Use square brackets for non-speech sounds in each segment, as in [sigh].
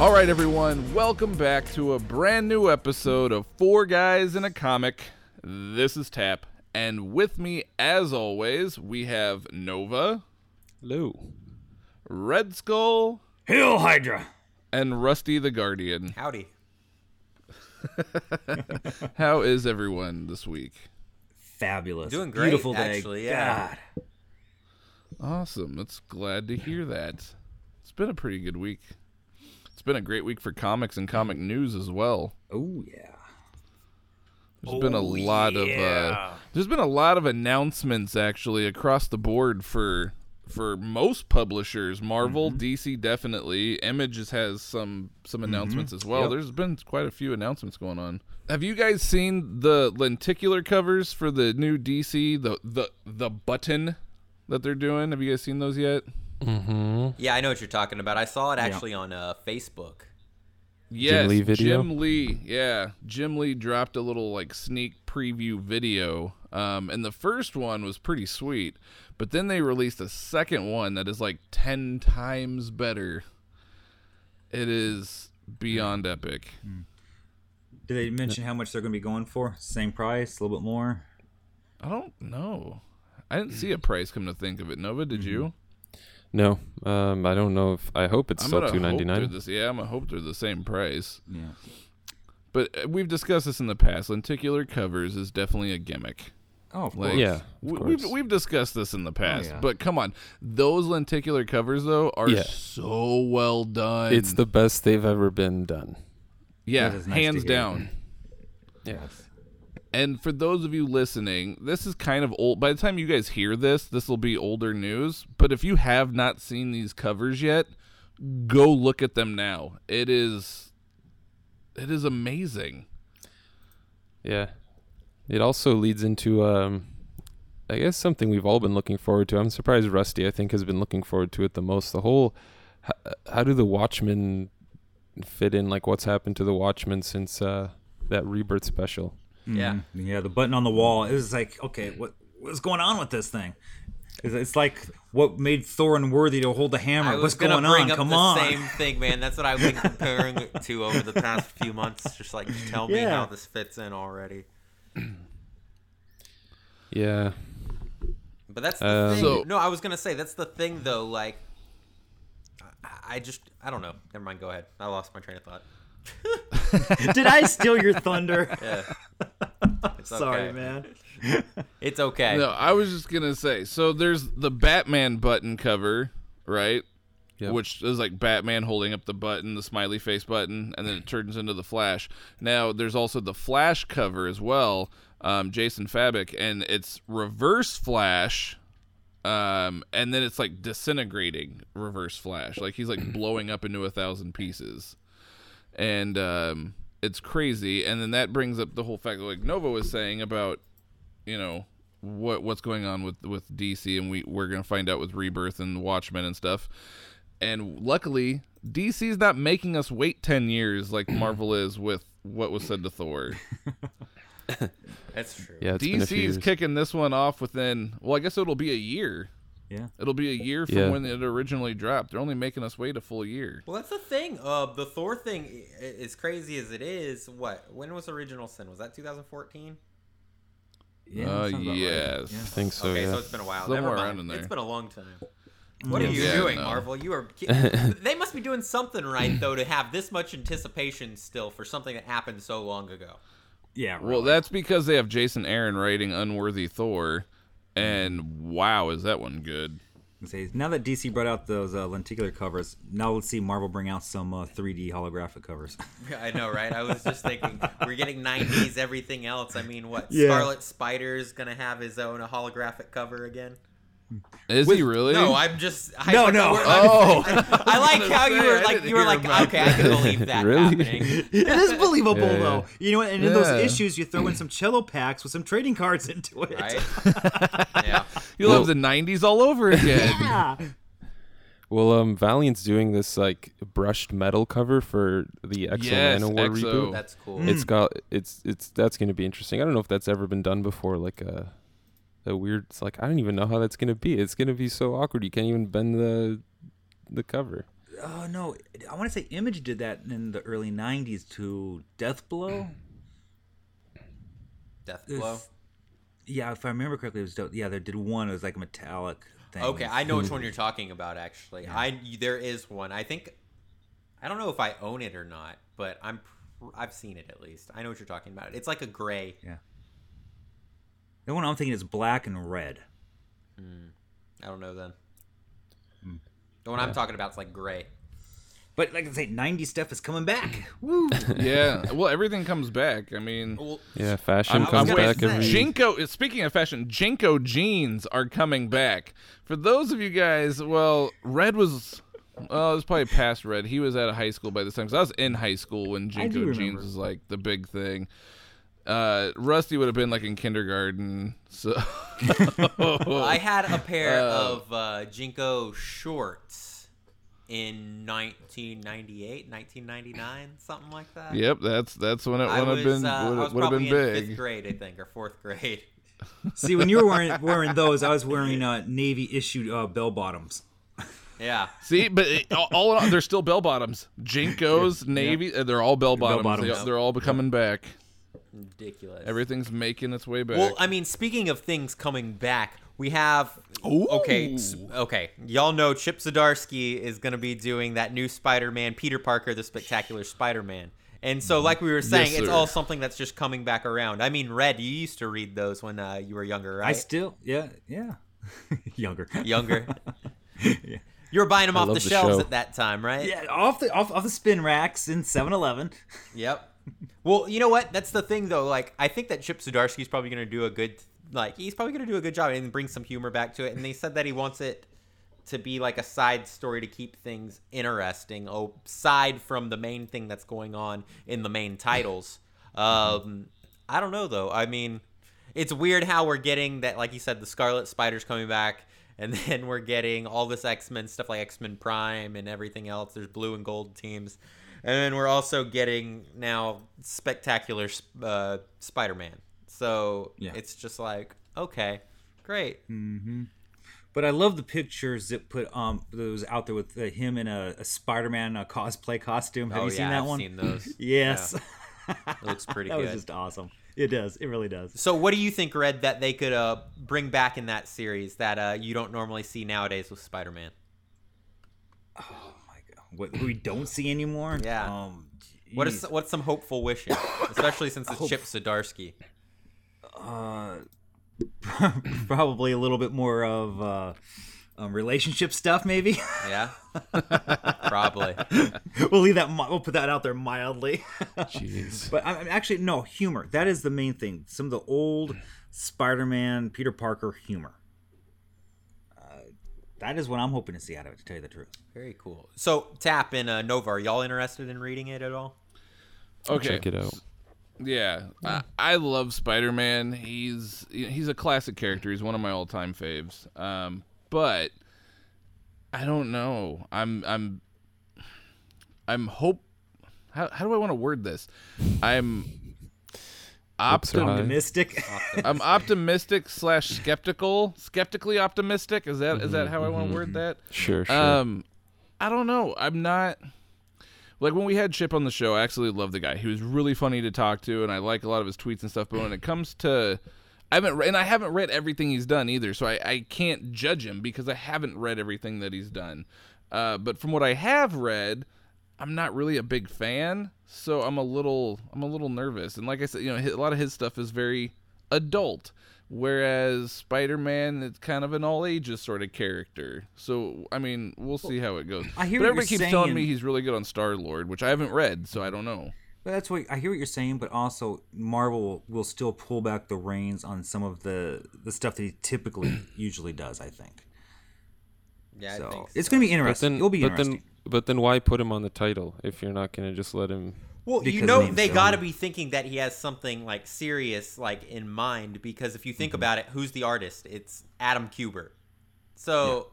All right, everyone, welcome back to a brand new episode of Four Guys in a Comic. This is Tap, and with me, as always, we have Nova, Lou. Red Skull, Hill Hydra! and Rusty the Guardian. Howdy. [laughs] How is everyone this week? Fabulous. Doing great, Beautiful day. actually, yeah. God. Awesome. It's glad to hear that. It's been a pretty good week. It's been a great week for comics and comic news as well. Oh, yeah. There's been a Oh, lot of uh, there's been a lot of announcements actually across the board for for most publishers. Marvel, Mm-hmm. DC definitely. Images has some some announcements as well. Yep. There's been quite a few announcements going on. Have you guys seen the lenticular covers for the new DC the the the button that they're doing? Have you guys seen those yet? Yeah, I know what you're talking about. I saw it actually on uh, Facebook. Yes, Lee video? Jim Lee. Yeah, Jim Lee dropped a little like sneak preview video, um, and the first one was pretty sweet. But then they released a second one that is like ten times better. It is beyond epic. Did they mention how much they're going to be going for? Same price? A little bit more? I don't know. I didn't see a price. Come to think of it, Nova, did you? No, um, I don't know if I hope it's I'm still gonna two hope ninety they're nine. this. Yeah, I'm gonna hope they're the same price. Yeah. But uh, we've discussed this in the past. Lenticular covers is definitely a gimmick. Oh, of Like, course. Yeah, of we, course. we've we've discussed this in the past, yeah. but come on, those lenticular covers though are Yeah. so well done. It's the best they've ever been done. yeah, nice hands hear. down. Yes. And for those of you listening, this is kind of old. By the time you guys hear this, this will be older news. But if you have not seen these covers yet, go look at them now. It is, it is amazing. Yeah. It also leads into, um, I guess, something we've all been looking forward to. I'm surprised Rusty, I think, has been looking forward to it the most. The whole, how, how do the Watchmen fit in? Like, what's happened to the Watchmen since uh, that Rebirth special? Yeah. Mhm. Yeah, the button on the wall. It was like, okay, what what's going on with this thing? It's, it's like what made Thor unworthy to hold the hammer. I what's gonna going bring on? up Come the on. same [laughs] thing, man. That's what I've been comparing it to over the past few months. Just like, tell me Yeah. how this fits in already. Yeah. But that's the Um, thing. So- no, I was gonna say that's the thing though. Like, I, I just I don't know. Never mind. Go ahead. I lost my train of thought. [laughs] [laughs] Did I steal your thunder? [laughs] Yeah. [laughs] Sorry, okay. man. It's okay. No, I was just gonna say. So there's the Batman button cover, right? Yep. Which is like Batman holding up the button, the smiley face button, and then it turns into the Flash. Now there's also the Flash cover as well, um, Jason Fabok, and it's Reverse Flash, um, and then it's like disintegrating Reverse Flash, like he's like blowing up into a thousand pieces, and um, it's crazy. And then that brings up the whole fact, like Nova was saying about you know what what's going on with with DC, and we we're gonna find out with Rebirth and Watchmen and stuff. And luckily, DC's not making us wait ten years like [clears throat] Marvel is with what was said to Thor. That's true. Yeah, it's been a few DC's kicking this one off within. Well, I guess it'll be a year. Yeah. It'll be a year from Yeah. when it originally dropped. They're only making us wait a full year. Well, that's the thing. Uh, the Thor thing, i- as crazy as it is, what? When was Original Sin? Was that 2014? Yeah. uh, that sounds about right. yes. I think so, okay, yeah. so it's been a while. Somewhere Never mind. around in there. It's been a long time. What are you Yeah, doing, no. Marvel? You are. [laughs] they must be doing something right though to have this much anticipation still for something that happened so long ago. Yeah. Well, that's because they have Jason Aaron writing Unworthy Thor, and wow, is that one good? Now that DC brought out those uh, lenticular covers, now let's see Marvel bring out some uh, 3D holographic covers. [laughs] [laughs] I know, right? I was just thinking we're getting 90s everything else. I mean, what? Yeah. Scarlet Spider's gonna have his own holographic cover again? Is he really? No, I'm just. I, No, no. we're- Oh. I like how you were like you were like okay, I can believe that Really? happening. it is believable Yeah, yeah. though. You know, what, and in those issues, you throw in some cello packs with some trading cards into it. Right? [laughs] yeah. You'll have the '90s all over again. Yeah. Well, um, Valiant's doing this like brushed metal cover for the X-O Yes, Manowar X-O. reboot. That's cool. Mm. It's got it's it's that's going to be interesting. I don't know if that's ever been done before. Like a a weird. It's like I don't even know how that's going to be. It's going to be so awkward. You can't even bend the the cover. oh no, I want to say Image did that in the early '90s to Death Blow. [clears throat] Death It was- Blow. Yeah, if I remember correctly, it was do- yeah. They did one. It was like a metallic thing. Okay, I know which one you're [laughs] talking about. Actually, I there is one. I think I don't know if I own it or not, but I'm I've seen it at least. I know what you're talking about. It's like a gray. Yeah. The one I'm thinking is black and red. I don't know then. Hmm. The one I'm talking about is like gray. But like I say, '90s stuff is coming back. Woo! [laughs] Yeah. Well, everything comes back. I mean, Well, Yeah, fashion I'm, comes I'm back say- every. JNCO. Speaking of fashion, JNCO jeans are coming back. For those of you guys, well, Red was. Oh, it was probably past Red. He was out of high school by this time. Because I was in high school when do JNCO jeans remember. was like the big thing. Uh, Rusty would have been like in kindergarten. So [laughs] I had a pair Uh, of uh, JNCO shorts in 1998, 1999, something like that. Yep, that's that's when it would have been uh, I would, was would have been in big. fifth grade, I think, or fourth grade. [laughs] See, when you were wearing wearing those, I was wearing uh, Navy issued uh, bell bottoms. Yeah. See, but it, all, all in all, they're still bell bottoms. JNCOs, Navy, uh, they're all bell bottoms. bottoms. They, they're all coming back. Ridiculous. Everything's making its way back. Well, I mean, speaking of things coming back, we have okay, s- okay. Y'all know Chip Zdarsky is going to be doing that new Spider-Man, Peter Parker, the Spectacular Spider-Man. And so, like we were saying, it's sir. all something that's just coming back around. I mean, Red, you used to read those when uh, you were younger, right? I still, yeah, yeah, [laughs] younger. younger. [laughs] You were buying them off love the the shelves show. at that time, right? Yeah, off the off, off the spin racks in 7-Eleven. Yep. [laughs] Well, you know what? That's the thing, though. Like, I think that Chip Zdarsky's probably going to do a good, like, he's probably going to do a good job and bring some humor back to it. And they said that he wants it to be like a side story to keep things interesting, aside from the main thing that's going on in the main titles. [laughs] Um, I don't know, though. I mean, it's weird how we're getting that, like you said, the Scarlet Spider's coming back. [laughs] And then we're getting all this X Men stuff like X Men Prime and everything else. There's blue and gold teams. And then we're also getting now spectacular uh, Spider Man. So Yeah. it's just like, okay, great. But I love the pictures that put um was out there with uh, him in a, a Spider-Man uh cosplay costume. Have oh, you yeah, seen that one? I've one? seen those. [laughs] Yes, Yeah, it looks pretty [laughs] that good. was just awesome. It does. It really does. So, what do you think, Red, that they could uh, bring back in that series that uh, you don't normally see nowadays with Spider Man? My What we don't see anymore. Yeah. Um, What is what's some hopeful wishes, especially since it's Chip Zdarsky? uh, [laughs] probably a little bit more of uh, um, relationship stuff, maybe. Yeah, [laughs] probably. we'll leave that. We'll put that out there mildly. [laughs] Jeez. but I, I- actually, no humor. That is the main thing. Some of the old Spider-Man, Peter Parker humor. That is what I'm hoping to see out of it. To tell you the truth. Very cool. So, Tap and uh, Nova, are y'all interested in reading it at all? okay, Check it out. Yeah, I, I love Spider Man. He's he's a classic character. He's one of my all time faves. Um, but I don't know. I'm I'm I'm hope. How how do I want to word this? I'm Hopes are high. Optim- Optimistic. I'm optimistic slash skeptical. Skeptically optimistic. Is that is that how I want to word that? Sure, sure. Um, I don't know. I'm not like when we had Chip on the show. I actually love the guy. He was really funny to talk to, and I like a lot of his tweets and stuff. But when it comes to, I haven't re- and I haven't read everything he's done either, so I, I can't judge him because I haven't read everything that he's done. Uh, but from what I have read, I'm not really a big fan, so I'm a little I'm a little nervous. And like I said, you know, a lot of his stuff is very adult, whereas Spider-Man it's kind of an all ages sort of character. So I mean, we'll see how it goes. I hear but what everybody you're keeps telling me he's really good on Star Lord, which I haven't read, so I don't know. But that's what I hear what you're saying, but also Marvel will, will still pull back the reins on some of the the stuff that he typically [clears throat] usually does. I think. Yeah, So it's going to be interesting. then, It'll be but interesting. then, but then, why put him on the title if you're not gonna just let him? Well, you know they got to be thinking that he has something like serious like in mind because if you think Mm-hmm. about it, who's the artist? It's Adam Kubert. So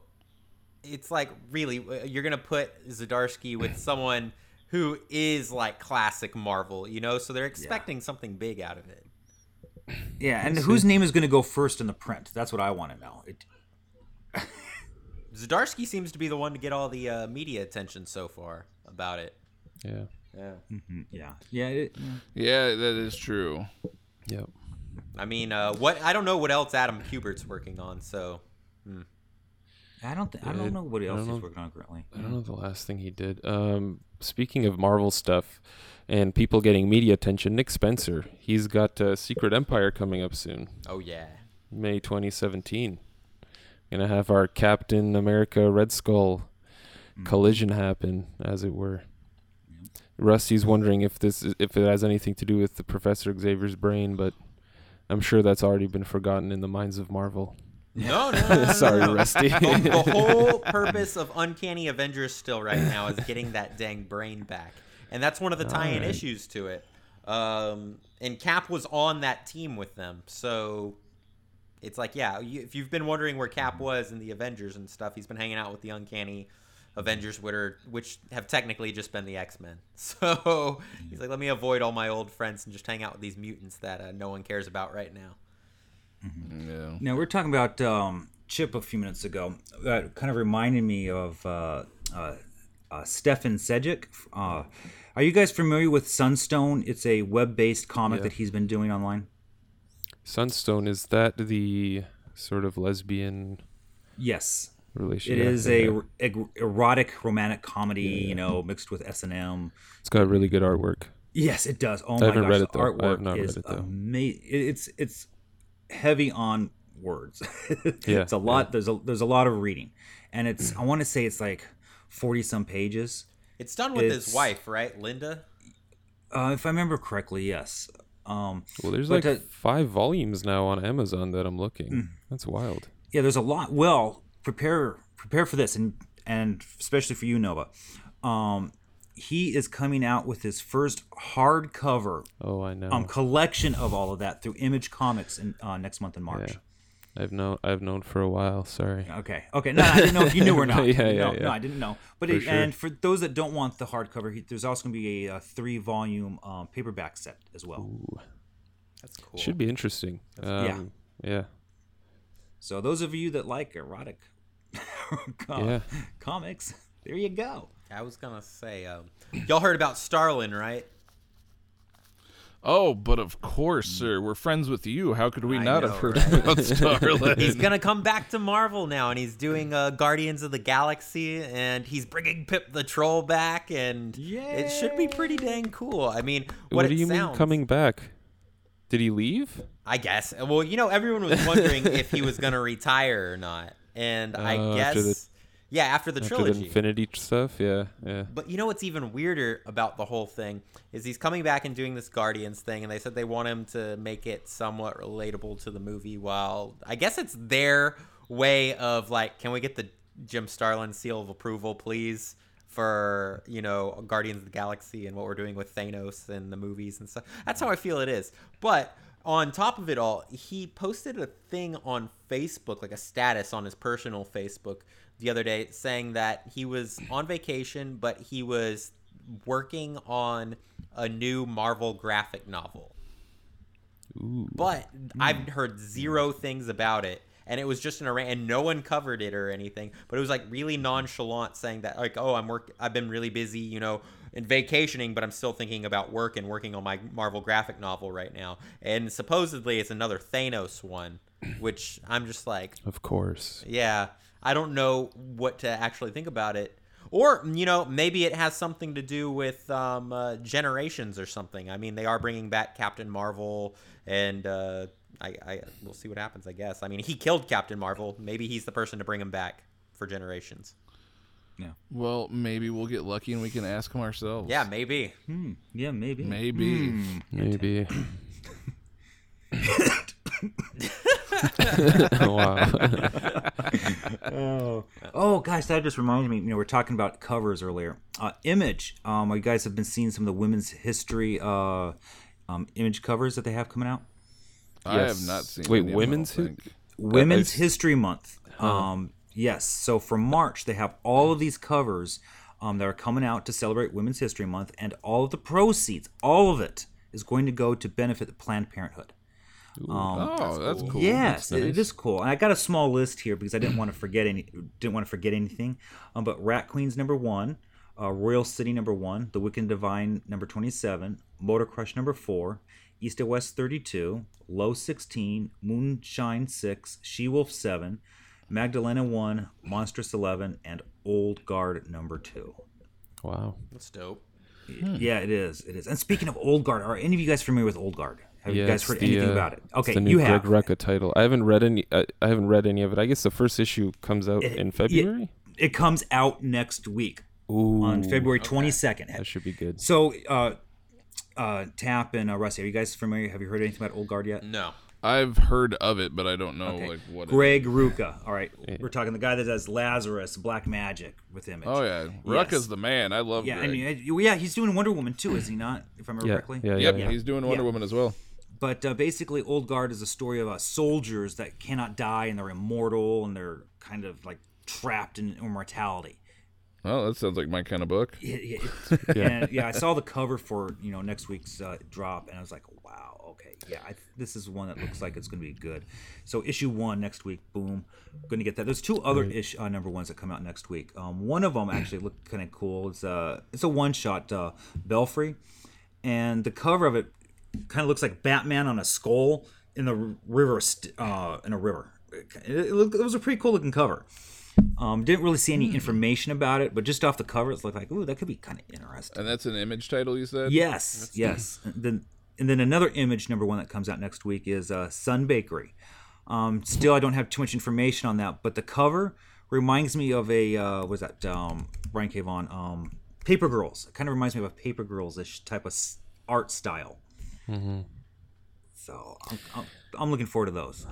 it's like really uh, you're going to put Zdarsky with [clears throat] someone who is like classic Marvel, you know? So they're expecting something big out of it. yeah, and whose name is going to go first in the print? That's what I want to know. It, Zdarsky seems to be the one to get all the uh, media attention so far about it. Yeah. Yeah. Mm, yeah, yeah. It, yeah. Yeah, that is true. Yep. I mean, uh, what I don't know what else Adam Kubert's working on. So I don't. Th- I don't know what else he's know. working on currently. I don't know the last thing he did. Um, speaking of Marvel stuff and people getting media attention, Nick Spencer, he's got uh, Secret Empire coming up soon, oh yeah. May 2017. Gonna have our Captain America Red Skull collision happen, as it were. Rusty's wondering if this is, if it has anything to do with the Professor Xavier's brain, but I'm sure that's already been forgotten in the minds of Marvel. No, no, [laughs] no, no, Sorry, no. Rusty. the, the whole [laughs] purpose of Uncanny Avengers still right now is getting that dang brain back, and that's one of the tie-in Alright. issues to it. Um, and Cap was on that team with them, so it's like, yeah, you, if you've been wondering where Cap was in the Avengers and stuff, he's been hanging out with the Uncanny Avengers, which, are, which have technically just been the X Men. [laughs] So he's like, let me avoid all my old friends and just hang out with these mutants that uh, no one cares about right now. Yeah. Now we are talking about um, Chip a few minutes ago. That kind of reminded me of uh, uh, uh, Stefan Sejic. Uh, are you guys familiar with Sunstone? It's a web-based comic Yeah. that he's been doing online. Sunstone is that the sort of lesbian Yes, relation? it Yeah, is a yeah. eg- erotic romantic comedy, you know, mixed with S and M. It's got really good artwork. Yes, it does. Oh I my haven't gosh, read the it, though. I have artwork not read is it, though. amazing. It's it's heavy on words. [laughs] Yeah, it's a lot. There's a there's a lot of reading, and it's I want to say it's like forty some pages. It's done with his wife, right, Linda? Uh, if I remember correctly, yes. Um, Well, there's like uh, five volumes now on Amazon that I'm looking. Mm. That's wild. yeah, there's a lot. Well, prepare prepare for this, and and especially for you, Nova. Um, he is coming out with his first hardcover Oh, I know. um, collection of all of that through Image Comics in uh, next month in March. Yeah. I've known I've known for a while. Sorry. Okay. Okay. No, I didn't know if you knew or [laughs] not. Yeah, yeah, no, yeah. no, I didn't know. But For it, sure. and for those that don't want the hardcover, there's also going to be a, uh three-volume um, paperback set as well. Ooh, That's cool. should be interesting. yeah. Um, yeah. So those of you that like erotic [laughs] com- Yeah. comics, there you go. I was gonna say, um, y'all heard about Starlin, right? Oh, but of course, sir. We're friends with you. How could we I not know, have heard right? [laughs] about Starlin? He's gonna come back to Marvel now, and he's doing uh, Guardians of the Galaxy, and he's bringing Pip the Troll back, and it should be pretty dang cool. I mean, what, What, it do you sounds, mean coming back? Did he leave? I guess. Well, you know, everyone was wondering if he was gonna [laughs] retire or not, and I Oh, guess, after the- yeah, after the After trilogy. the Infinity stuff? Yeah, yeah. But you know what's even weirder about the whole thing is he's coming back and doing this Guardians thing, and they said they want him to make it somewhat relatable to the movie. While I guess it's their way of like, can we get the Jim Starlin seal of approval, please, for you know Guardians of the Galaxy and what we're doing with Thanos and the movies and stuff. That's how I feel it is. But on top of it all, he posted a thing on Facebook, like a status on his personal Facebook the other day saying that he was on vacation, but he was working on a new Marvel graphic novel. Ooh. But I've hmm. heard zero things about it. And it was just an array, and no one covered it or anything. But it was like really nonchalant, saying that like, "Oh, I'm work, I've been really busy, you know, in vacationing, but I'm still thinking about work and working on my Marvel graphic novel right now." And supposedly it's another Thanos one, which I'm just like, Of course. yeah, I don't know what to actually think about it. Or, you know, maybe it has something to do with um, uh, generations or something. I mean, they are bringing back Captain Marvel, and uh, I, I we'll see what happens. I guess. I mean, he killed Captain Marvel. Maybe he's the person to bring him back for generations. Yeah. Well, maybe we'll get lucky and we can ask him ourselves. Yeah, maybe. Hmm. Yeah, maybe. Maybe. Maybe. [laughs] [laughs] [laughs] wow. Oh, oh, gosh, that just reminded me. You know, we are talking about covers earlier. Uh, Image. Um, you guys have been seeing some of the women's history uh, um, image covers that they have coming out. I have not seen. Wait, any of them, I women's don't hi- Women's I've- History Month. Um, yes. So for March, they have all of these covers um, that are coming out to celebrate Women's History Month, and all of the proceeds, all of it, is going to go to benefit Planned Parenthood. Um, oh, that's cool. Yes, That's nice. it is cool. And I got a small list here because I didn't want to forget any. Didn't want to forget anything. Um, but Rat Queen's number one, uh, Royal City number one, The Wicked and Divine number twenty-seven, Motor Crush number four, East and West thirty-two, Low sixteen, Moonshine six, She Wolf seven, Magdalena one, Monstress eleven, and Old Guard number two. Wow. That's dope. Yeah, it is. It is. And speaking of Old Guard, are any of you guys familiar with Old Guard? Have you guys heard the, anything uh, about it? it's Okay, the new you Greg have. Rucka title. I haven't read any. I, I haven't read any of it. I guess the first issue comes out in February. It comes out next week Ooh, on February twenty second. that should be good. So, uh, uh, Tap and uh, Rusty, are you guys familiar? Have you heard anything about Old Guard yet? No. I've heard of it, but I don't know Okay. like what. it- Greg Rucka. All right, we're talking the guy that does Lazarus, Black Magic with Image. oh yeah, Rucka's the man. I love. yeah, Greg. and uh, yeah, he's doing Wonder Woman too, is he not? If I remember Yeah, correctly. yeah, yeah, Yep, yeah. he's doing Wonder Yeah. Woman as well. But uh, basically, Old Guard is a story of uh, soldiers that cannot die and they're immortal and they're kind of like trapped in immortality. Well, that sounds like my kind of book. Yeah, [laughs] yeah, and yeah, I saw the cover for you know next week's uh, drop, and I was like, wow, okay, yeah, I, this is one that looks like it's going to be good. So issue one next week, boom, going to get that. There's two other ish uh, number ones that come out next week. Um, one of them actually looked kind of cool. It's a it's a one shot uh, Belfry, and the cover of it kind of looks like Batman on a skull in the river, uh, in a river. It, it, looked- it was a pretty cool looking cover. Um, didn't really see any information about it, but just off the cover, it looked like, ooh, that could be kind of interesting. And that's an image title you said. Yes, yes. And then and then another image number one that comes out next week is uh, Sun Bakery. Um, still, I don't have too much information on that, but the cover reminds me of a uh, was that um, Brian K. Vaughan um, Paper Girls. It kind of reminds me of a Paper Girls ish type of art style. So I'm, I'm, I'm looking forward to those.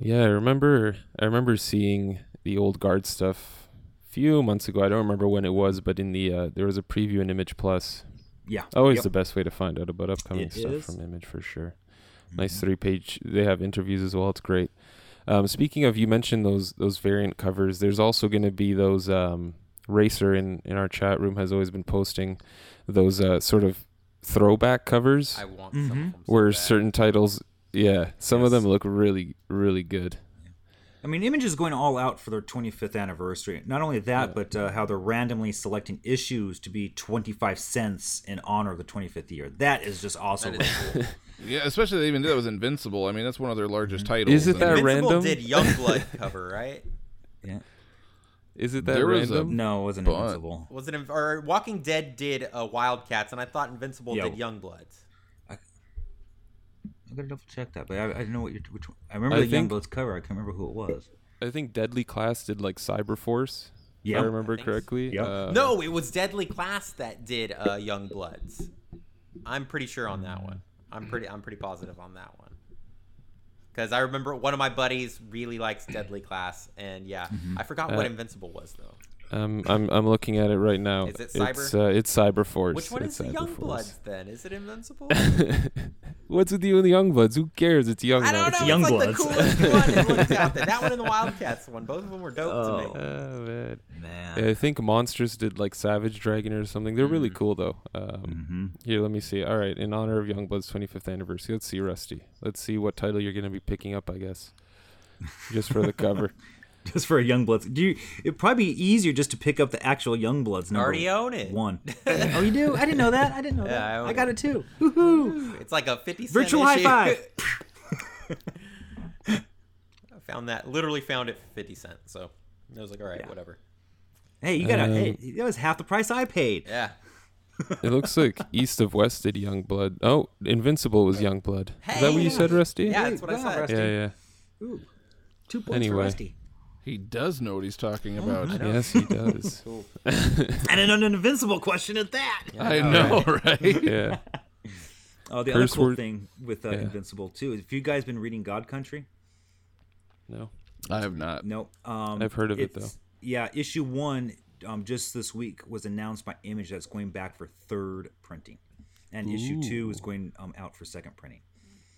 Yeah, I remember. I remember seeing the old guard stuff a few months ago. I don't remember when it was, but in the uh, there was a preview in Image Plus. Yeah, Always Yep. the best way to find out about upcoming It stuff is. from Image for sure. Nice three page. They have interviews as well. It's great. Um, speaking of, you mentioned those those variant covers. There's also going to be those. Um, Racer in in our chat room has always been posting those uh, sort of throwback covers I want some of them. so where bad. certain titles. Yeah, some of them look really really good. I mean, Image is going all out for their 25th anniversary. Not only that, but uh, how they're randomly selecting issues to be 25 cents in honor of the 25th year. That is just also That really is cool. [laughs] Yeah, especially they even did that with Invincible. I mean, that's one of their largest titles. Is it that Invincible random? did Youngblood cover, right? Yeah. Is it that There was a- random? No, it wasn't But- Invincible. Was it or Walking Dead did uh, Wildcats, and I thought Invincible Yeah. did Youngbloods. I gotta double check that, but I, I don't know what you're. Which one. I remember I the think- Youngbloods cover. I can't remember who it was. I think Deadly Class did like Cyber Force. Yeah. I remember I think- correctly. Yep. Uh, no, it was Deadly Class that did uh, Youngbloods. I'm pretty sure on that one. I'm pretty. I'm pretty positive on that one. Because I remember one of my buddies really likes Deadly Class, and yeah, I forgot what Uh, Invincible was though. Um, I'm I'm looking at it right now. Is it It's Cyber? uh, it's Cyber Force. Which one it's is the Cyber Force. Youngbloods then? Is it Invincible? [laughs] What's with you and the Youngbloods? Who cares? It's Young. I don't know. It's It's, like the coolest one. [laughs] Out there. That one and the Wildcats one. Both of them were dope to me. Oh man. Man. I think Monstress did like Savage Dragon or something. They're really cool though. Um, Here, let me see. All right, in honor of Youngblood's 25th anniversary, let's see Rusty. Let's see what title you're going to be picking up. I guess, just for the cover. [laughs] [laughs] Just for a Youngbloods. Do you? It'd probably be easier just to pick up the actual Youngbloods number. Already own it. One. [laughs] oh, you do? I didn't know that. I didn't know Yeah, that. I I, got it. it too. Woohoo! It's like a 50 cent Virtual high issue. five. [laughs] I found that. Literally found it 50 cents. So I was like, all right, whatever. Hey, you got to Um, Hey, that was half the price I paid. Yeah. It looks like East of West did Youngblood. Oh, Invincible was Young Youngblood. Is that what you said, Rusty? Yeah, that's what I wow, said. Rusty. Yeah, yeah. Ooh, two points Anyway. for Rusty. He does know what he's talking about. Yes, he does. [laughs] Cool. [laughs] And an invincible question at that. I know, [laughs] right? yeah. Oh, the other cool word- thing with uh, Yeah. Invincible too. is If you guys been reading God Country, No. I have not. no, um, I've heard of it, though. Yeah, issue one, um, just this week was announced by Image that's going back for third printing, and issue two is going um, out for second printing.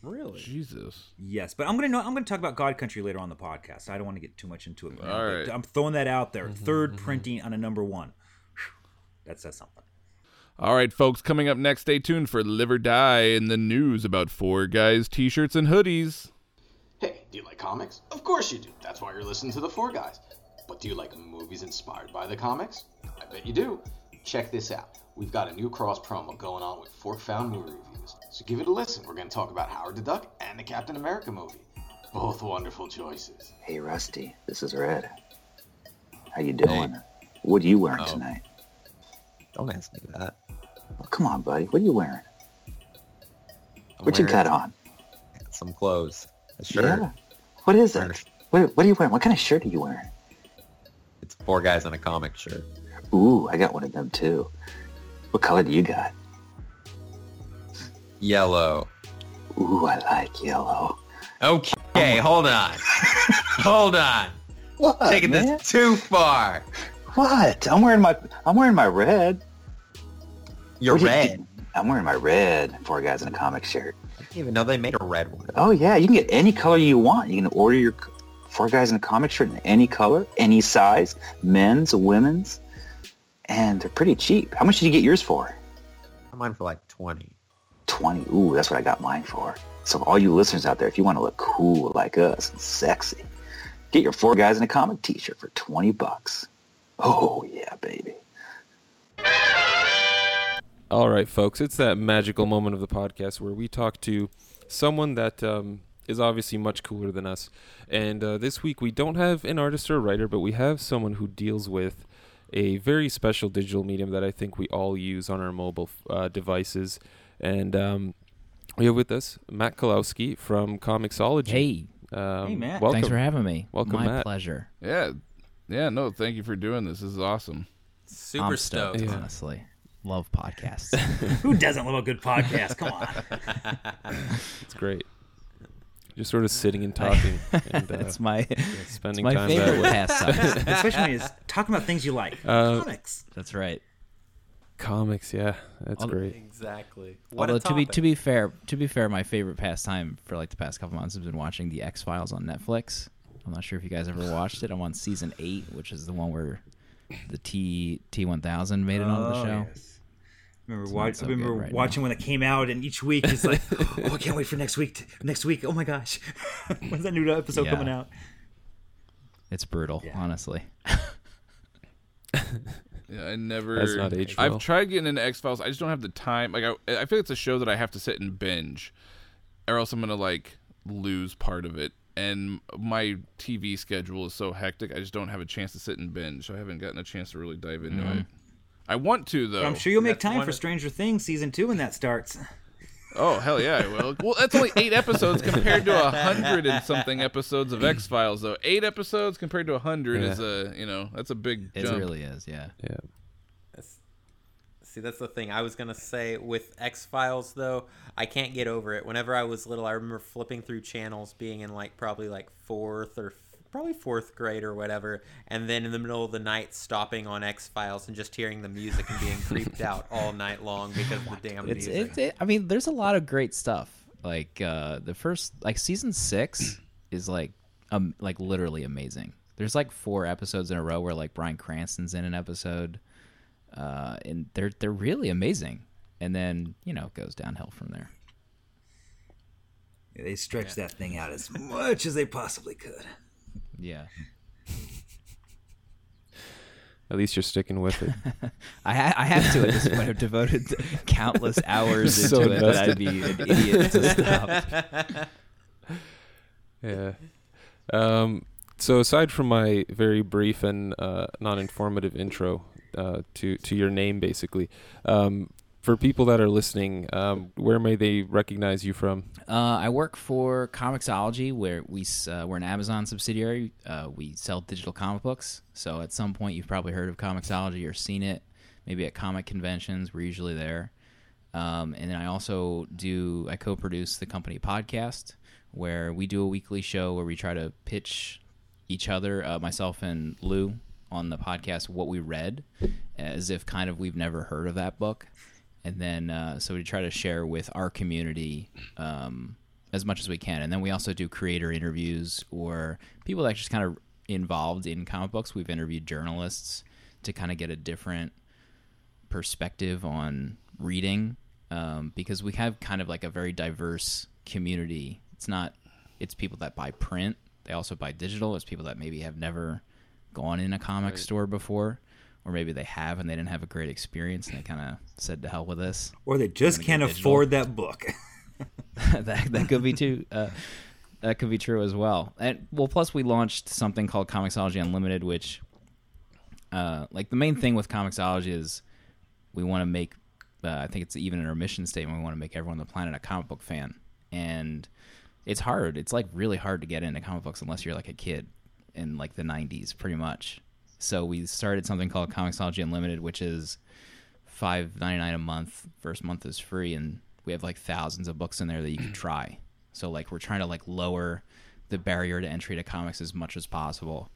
Really? Jesus. Yes, but I'm gonna know. I'm gonna talk about God Country later on the podcast. I don't want to get too much into it. now, All but right. I'm throwing that out there. Mm-hmm, Third mm-hmm. printing on a number one. That says something. All right, folks, coming up next, stay tuned for Live or Die and the news about four guys, t shirts, and hoodies. Hey, do you like comics? Of course you do. That's why you're listening to the Four Guys. But do you like movies inspired by the comics? I bet you do. Check this out. We've got a new cross promo going on with Fork Found movie reviews. So give it a listen. We're going to talk about Howard the Duck and the Captain America movie. Both wonderful choices. Hey, Rusty, this is Red. How you doing? What are you wearing Oh. tonight? Don't ask me that. Well, come on, buddy. What are you wearing? I'm What you got on? Some clothes. A shirt. Yeah. What is it? What, what are you wearing? What kind of shirt are you wearing? It's four guys in a comic shirt. Ooh, I got one of them too. What color do you got? Yellow. Ooh, I like yellow. Okay, hold on. [laughs] hold on. What? Taking man? this too far. What? I'm wearing my I'm wearing my red. You're you- red. I'm wearing my red four guys in a comic shirt. I didn't even know they made a red one. Oh yeah, you can get any color you want. You can order your four guys in a comic shirt in any color, any size, men's, women's, and they're pretty cheap. How much did you get yours for? Mine for like 20. 20. Ooh, that's what I got mine for. So all you listeners out there, if you want to look cool like us and sexy, get your four guys in a comic t-shirt for 20 bucks. Oh yeah, baby. All right, folks, it's that magical moment of the podcast where we talk to someone that um, is obviously much cooler than us. And uh, this week we don't have an artist or a writer, but we have someone who deals with a very special digital medium that I think we all use on our mobile uh, devices. And um, we have with us Matt Kalowski from Comixology. Hey, um, Hey, Matt. Welcome. thanks for having me. Welcome, My Matt. pleasure. Yeah, yeah. No, thank you for doing this. This is awesome. Super I'm stoked. Yeah. honestly. Love podcasts. [laughs] Who doesn't love a good podcast? Come on. [laughs] It's great. Just sort of sitting and [laughs] talking and [laughs] uh, That's my spending my time favorite that way. pastime. [laughs] Especially when he's talking about things you like. Uh, Comics. That's right. Comics, yeah, that's Although- great. Exactly. What Although to be to be fair, to be fair, my favorite pastime for like the past couple months has been watching the X Files on Netflix. I'm not sure if you guys ever watched it. I'm on season eight, which is the one where the T T1000 made it onto the Oh, show. yes. Remember, It's wa- so I remember right watching when it came out, and each week he's like, [laughs] "Oh, I can't wait for next week! t- next week! Oh my gosh, [laughs] when's that new episode Yeah. coming out?" It's brutal, Yeah. honestly. [laughs] Yeah, I never. That's not aged I've well. tried getting into X Files. I just don't have the time. Like, I, I feel it's a show that I have to sit and binge, or else I'm gonna like lose part of it. And my TV schedule is so hectic, I just don't have a chance to sit and binge. So I haven't gotten a chance to really dive into Mm-hmm. it. I want to though. I'm sure you'll make That's time for of- Stranger Things season two when that starts. Oh hell yeah, I will. [laughs] Well, that's only eight episodes compared to a hundred and something episodes of [clears throat] X Files, though. Eight episodes compared to a hundred Yeah. is a you know that's a big It jump. really is, yeah. Yeah, That's- See, that's the thing. I was gonna say with X Files though, I can't get over it. Whenever I was little, I remember flipping through channels, being in like probably like fourth or probably fourth grade or whatever, and then in the middle of the night stopping on X Files and just hearing the music and being creeped out [laughs] all night long because of the damn It's music. it's it, I mean, there's a lot of great stuff. Like uh the first like season 6 [clears throat] is like um like literally amazing. There's like four episodes in a row where like Bryan Cranston's in an episode. Uh and they're they're really amazing. And then, you know, it goes downhill from there. They stretched that thing out as much as they possibly could. Yeah. [laughs] at least you're sticking with it. [laughs] I ha- I have to at this point. I've devoted [laughs] countless hours So into it that I'd be an idiot to stop. Yeah. Um, so aside from my very brief and uh, non-informative intro uh, to to your name, basically, um, for people that are listening, um, where may they recognize you from? Uh, I work for Comixology, where we uh, we're an Amazon subsidiary. Uh, we sell digital comic books. So at some point, you've probably heard of Comixology or seen it. Maybe at comic conventions, we're usually there. Um, and then I also do I co-produce the company podcast, where we do a weekly show where we try to pitch each other, uh, myself and Lou, on the podcast what we read, as if kind of we've never heard of that book and then uh, so we try to share with our community um, as much as we can. And then we also do creator interviews or people that are just kind of involved in comic books. We've interviewed journalists to kind of get a different perspective on reading um, because we have kind of like a very diverse community. It's not it's people that buy print. They also buy digital. It's people that maybe have never gone in a comic store before, or maybe they have and they didn't have a great experience and they kind of said to hell with this. Or they just can't afford that book. [laughs] [laughs] that that could be too. Uh, that could be true as well. And well, plus we launched something called Comixology Unlimited, which, uh, like the main thing with Comixology is we want to make. Uh, I think it's even in our mission statement. We want to make everyone on the planet a comic book fan, and it's hard. It's like really hard to get into comic books unless you're like a kid in like the '90s, pretty much. So we started something called Comixology Unlimited, which is five ninety nine a month. First month is free, and we have like thousands of books in there that you can [clears throat] try. So like we're trying to like lower the barrier to entry to comics as much as possible,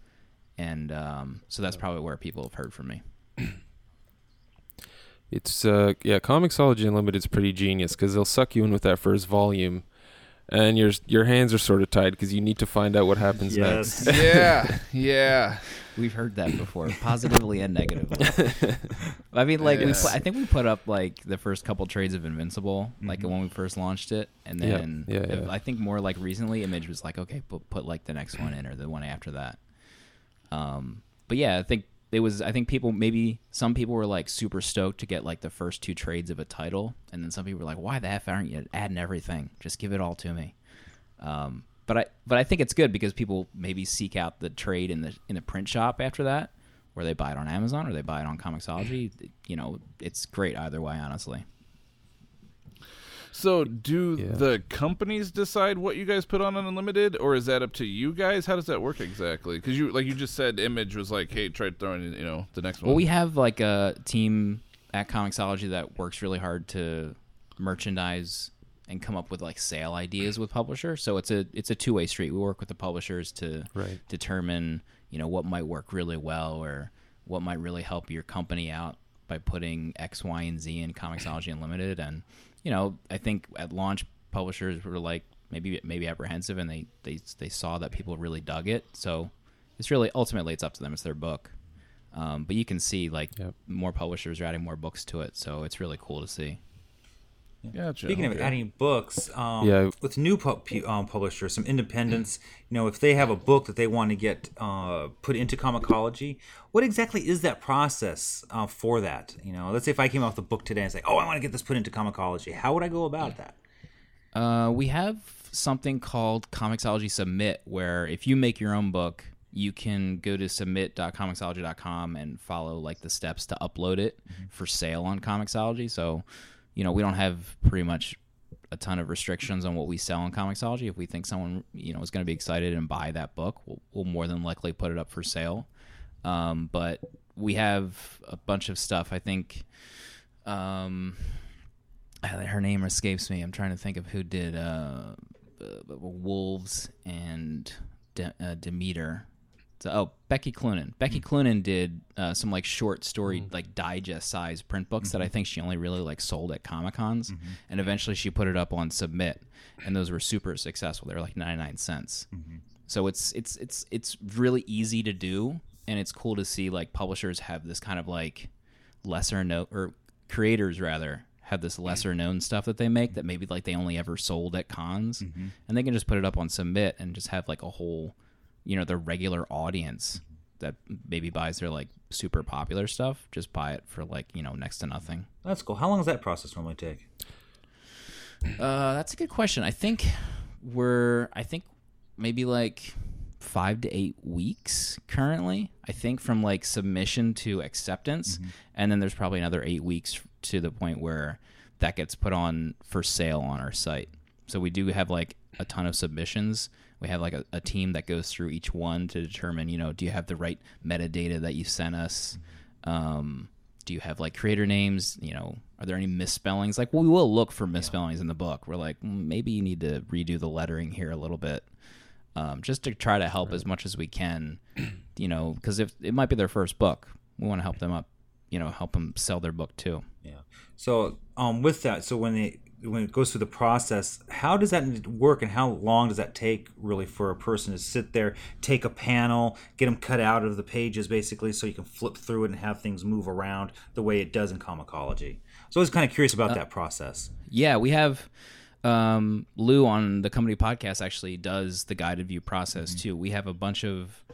and um, so that's probably where people have heard from me. It's uh yeah, Comixology Unlimited is pretty genius because they'll suck you in with that first volume, and your your hands are sort of tied because you need to find out what happens Yes. next. yeah, [laughs] yeah. We've heard that before, positively and negatively. [laughs] I mean, like we Yes. put, I think we put up like the first couple trades of Invincible, like when we first launched it, and Yeah, then yeah, yeah. I think more like recently, Image was like, okay, put put like the next one in or the one after that. Um, but yeah, I think it was. I think people maybe some people were like super stoked to get like the first two trades of a title, and then some people were like, why the f aren't you adding everything? Just give it all to me. Um, but I but I think it's good because people maybe seek out the trade in the in the print shop after that, or they buy it on Amazon or they buy it on Comixology. You know, it's great either way, honestly. So, do Yeah. the companies decide what you guys put on Unlimited, or is that up to you guys? How does that work exactly? Because you, like you just said, Image was like, "Hey, try throwing, in, you know, the next one." Well, we have like a team at Comixology that works really hard to merchandise and come up with like sale ideas with publishers. So it's a it's a two way street. We work with the publishers to Right. determine you know what might work really well or what might really help your company out by putting X, Y, and Z in Comixology Unlimited. And you know, I think at launch, publishers were like maybe maybe apprehensive, and they they they saw that people really dug it. So it's really ultimately it's up to them. It's their book. Um, but you can see like Yep. more publishers are adding more books to it, so it's really cool to see. Gotcha. Speaking of okay. adding books, um, Yeah. with new pu- pu- um, publishers, some independents, you know, if they have a book that they want to get uh, put into Comixology, what exactly is that process uh, for that? You know, let's say if I came out with a book today and say, "Oh, I want to get this put into Comixology," how would I go about that? Uh, we have something called Comixology Submit, where if you make your own book, you can go to submit.comixology.com and follow like the steps to upload it for sale on Comixology. So, you know, we don't have pretty much a ton of restrictions on what we sell on Comixology. If we think someone, you know, is going to be excited and buy that book, we'll, we'll more than likely put it up for sale. Um, but we have a bunch of stuff. I think. Um, uh, her name escapes me. I'm trying to think of who did uh, uh, Wolves and De- uh, Demeter. So, oh, Becky Cloonan. Becky mm. Cloonan did uh, some like short story, mm. like digest size print books that I mm-hmm. think she only really like sold at Comic Cons, mm-hmm. and eventually she put it up on Submit, and those were super successful. They were like 99 cents. Mm-hmm. So it's it's it's it's really easy to do, and it's cool to see like publishers have this kind of like lesser known or creators rather have this mm. lesser known stuff that they make that maybe like they only ever sold at cons, and they can just put it up on Submit and just have like a whole, you know, the regular audience that maybe buys their like super popular stuff just buy it for like you know next to nothing. That's cool. How long does that process normally take? Uh, that's a good question. I think we're I think maybe like five to eight weeks currently. I think from like submission to acceptance, and then there's probably another eight weeks to the point where that gets put on for sale on our site. So we do have like a ton of submissions. We have like a, a team that goes through each one to determine, you know, do you have the right metadata that you sent us? Um, do you have like creator names? You know, are there any misspellings? Like, we will look for misspellings in the book. We're like, "Mm, maybe you need to redo the lettering here a little bit, um, just to try to help as much as we can. You know, because if it might be their first book, we want to help them up. You know, help them sell their book too. Yeah. So, um, with that, so when it when it goes through the process, how does that work, and how long does that take, really, for a person to sit there, take a panel, get them cut out of the pages, basically, so you can flip through it and have things move around the way it does in Comixology. So I was kind of curious about that process. Yeah, we have Um, Lou on the company podcast actually does the guided view process too. We have a bunch of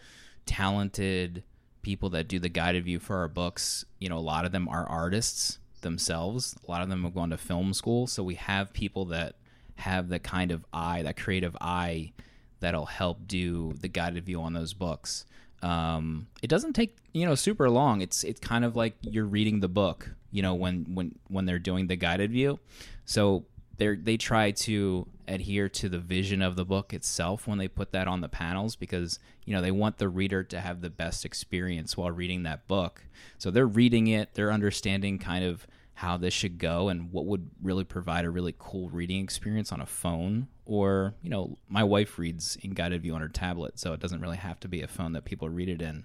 talented people that do the guided view for our books. You know, a lot of them are artists themselves. A lot of them have gone to film school, so we have people that have the kind of eye, that creative eye, that'll help do the guided view on those books. Um, it doesn't take you know super long. It's it's kind of like you're reading the book. You know when when when they're doing the guided view, so they they try to adhere to the vision of the book itself when they put that on the panels because you know they want the reader to have the best experience while reading that book. So they're reading it, they're understanding kind of how this should go and what would really provide a really cool reading experience on a phone or you know my wife reads in guided view on her tablet so it doesn't really have to be a phone that people read it in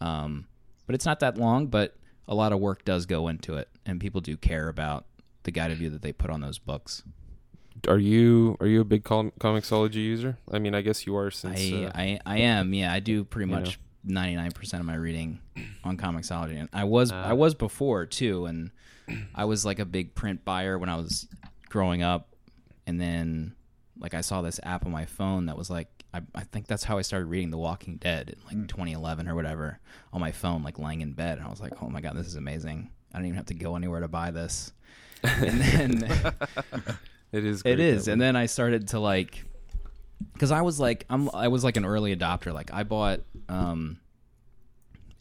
um, but it's not that long but a lot of work does go into it and people do care about the guided view that they put on those books Are you are you a big com- Comixology user? I mean, I guess you are since. I, uh, I I am yeah I do pretty much ninety nine percent of my reading on Comixology and I was Ah. I was before too and I was like a big print buyer when I was growing up and then like I saw this app on my phone that was like I, I think that's how I started reading The Walking Dead in like 2011 or whatever on my phone like laying in bed and I was like oh my god this is amazing I don't even have to go anywhere to buy this and then [laughs] it is. it is, and then I started to like, because I was like, I'm, I was like an early adopter. Like I bought um,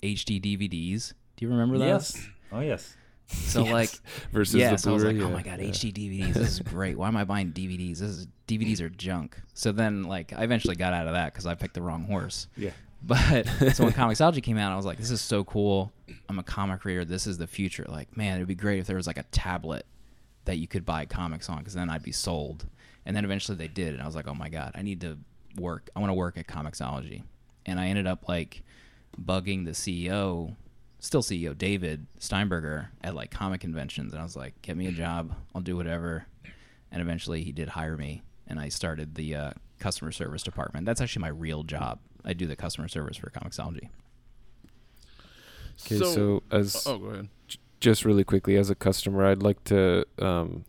HD DVDs. Do you remember those? Yes. Oh yes. [laughs] So like, versus yeah. the So I was like, Blu-ray, oh my god, yeah. HD DVDs. This is [laughs] great. Why am I buying DVDs? This is DVDs are junk. So then like, I eventually got out of that because I picked the wrong horse. Yeah. But [laughs] so when Comixology came out, I was like, this is so cool. I'm a comic reader. This is the future. Like, man, it'd be great if there was like a tablet that you could buy comics on because then I'd be sold. And then eventually they did. And I was like, oh my God, I need to work. I want to work at Comixology. And I ended up like bugging the CEO, still CEO, David Steinberger, at like comic conventions. And I was like, get me a job. I'll do whatever. And eventually he did hire me. And I started the uh, customer service department. That's actually my real job. I do the customer service for Comixology. Okay, so, as oh, go ahead. just really quickly as a customer, I'd like to um,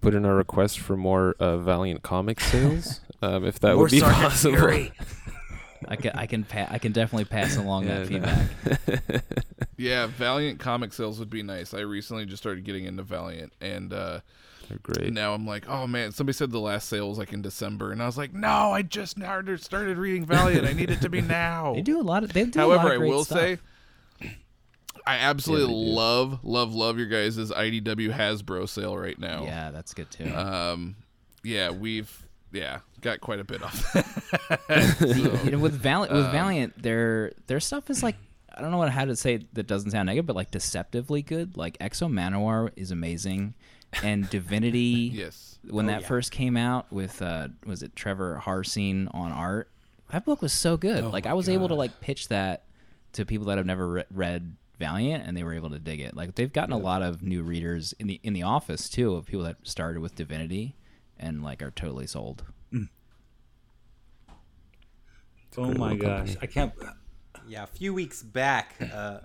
put in a request for more uh, Valiant comic [laughs] sales, um, if that More would be Sergeant possible. I can I can pa- I can definitely pass along that Yeah, no. feedback. [laughs] Yeah, Valiant comic sales would be nice. I recently just started getting into Valiant, and uh, They're great. now I'm like, oh man, somebody said the last sale was like in December, and I was like, no, I just started reading Valiant. I need it to be [laughs] now. They do a lot of they do a lot However, I will stuff. say, I absolutely Yeah, love, love, love your guys' IDW Hasbro sale right now. yeah, that's good too. Um, yeah, we've yeah got quite a bit off. [laughs] The- you know, with Valiant, um, with Valiant, their their stuff is like I don't know what, how to say it that doesn't sound negative, but like deceptively good. Like X-O Manowar is amazing, and [laughs] Divinity. yes. When that first came out with uh, was it Trevor Hairsine on art? That book was so good. like I was able to like pitch that to people that have never re- read Valiant, and they were able to dig it. Like they've gotten a lot of new readers in the in the office too of people that started with Divinity and like are totally sold. Oh my gosh, I can't. Yeah, a few weeks back, uh,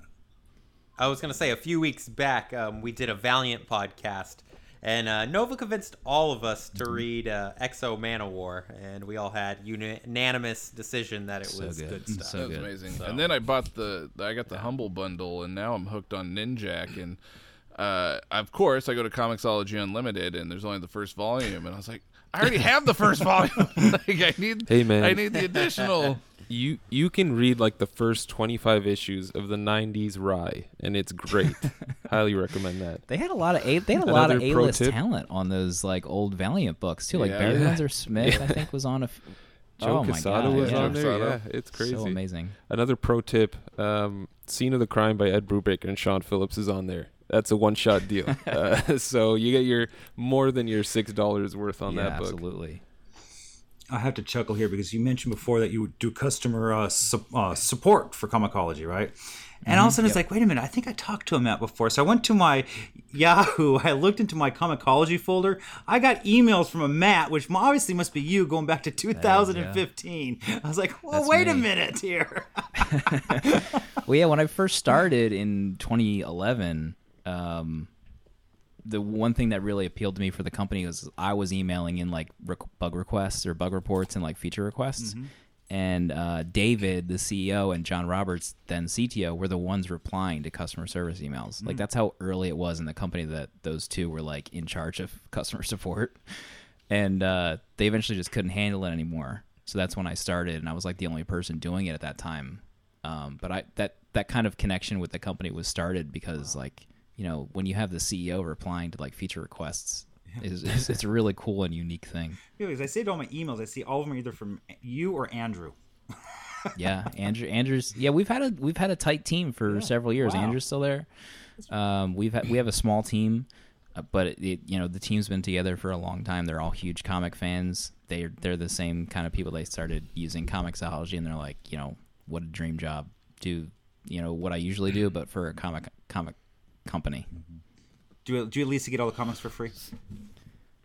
[coughs] I was gonna say a few weeks back, um, we did a Valiant podcast, and uh, Nova convinced all of us to read uh, X-O Manowar, and we all had unanimous decision that it So was good. good, stuff. So That was good. amazing. And then I bought the I got the humble bundle, and now I'm hooked on Ninjak. And uh, of course, I go to Comixology Unlimited, and there's only the first volume, and I was like, I already have the first [laughs] volume. [laughs] like I need, Hey, man. I need the additional. [laughs] You you can read like the first 25 issues of the 90s Rai, and it's great. [laughs] Highly recommend that. They had a lot of a they had a lot of A list tip. talent on those like old Valiant books too. Like Yeah. Barry Yeah. Windsor Smith, I think, was on a. F- Joe oh my Quesada was yeah. on there. Yeah, it's crazy. So amazing. Another pro tip: um, "Scene of the Crime" by Ed Brubaker and Sean Phillips is on there. That's a one-shot deal. [laughs] uh, [laughs] so you get your more than your six dollars worth on yeah, that book. absolutely. I have to chuckle here because you mentioned before that you would do customer uh, su- uh, support for Comixology, right? And all of a sudden, it's like, wait a minute, I think I talked to him that before. So I went to my Yahoo, [laughs] I looked into my Comixology folder. I got emails from a Matt, which obviously must be you going back to 2015. I was like, well, That's wait a minute here. [laughs] Well, yeah, when I first started in 2011, um, the one thing that really appealed to me for the company was I was emailing in like rec- bug requests or bug reports and like feature requests. Mm-hmm. And uh, David, the CEO, and John Roberts, then CTO, were the ones replying to customer service emails. Mm. Like that's how early it was in the company that those two were like in charge of [laughs] customer support, and uh, they eventually just couldn't handle it anymore. So that's when I started, and I was like the only person doing it at that time. Um, but I that that kind of connection with the company was started because like you know when you have the CEO replying to like feature requests, is, is it's a really cool and unique thing. Because I saved all my emails. I see all of them are either from you or Andrew. [laughs] Yeah, Andrew. Andrew's. Yeah, we've had a we've had a tight team for several years. Wow. Andrew's still there. Um, we've had, we have a small team, uh, but it, it, you know the team's been together for a long time. They're all huge comic fans. They they're the same kind of people. They started using Comixology, and they're like, you know, what a dream job. Do you know what I usually do, but for a comic comic company. Do you, do you at least get all the comics for free?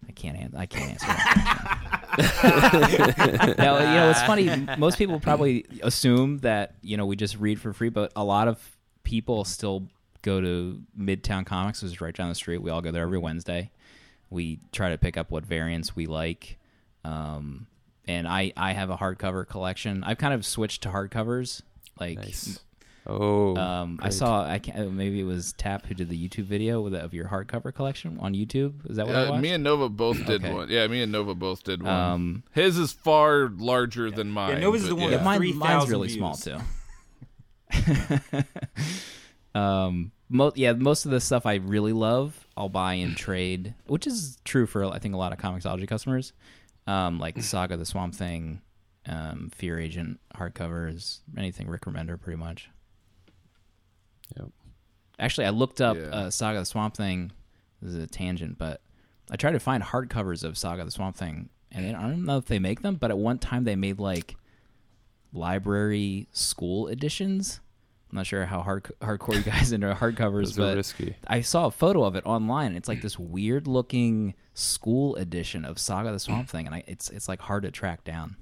I can't an- I can't answer that. [laughs] now, you know, it's funny. Most people probably assume that you know we just read for free, but a lot of people still go to Midtown Comics, which is right down the street. We all go there every Wednesday. We try to pick up what variants we like. Um, and I, I have a hardcover collection. I've kind of switched to hardcovers. Like, Nice. Oh, um, I saw I can't. maybe it was Tap who did the YouTube video with, of your hardcover collection on YouTube. Is that what I Uh, watched? me and Nova both did Okay. one. Yeah, me and Nova both did one. Um, His is far larger than mine. Nova's the one yeah. with Mine, 3,000 mine's really views. small too. [laughs] um, mo- yeah, most of the stuff I really love, I'll buy in trade, which is true for I think a lot of Comixology customers. Um, like Saga the Swamp Thing, um, Fear Agent hardcovers, anything Rick Remender, pretty much. Yep. Actually, I looked up Yeah. uh, Saga the Swamp Thing. This is a tangent, but I tried to find hardcovers of Saga the Swamp Thing, and I don't know if they make them, but at one time they made like library school editions. I'm not sure how hard hardcore you guys [laughs] into hardcovers, but risky. I saw a photo of it online. It's like this weird looking school edition of Saga the Swamp Thing, and I, it's it's like hard to track down.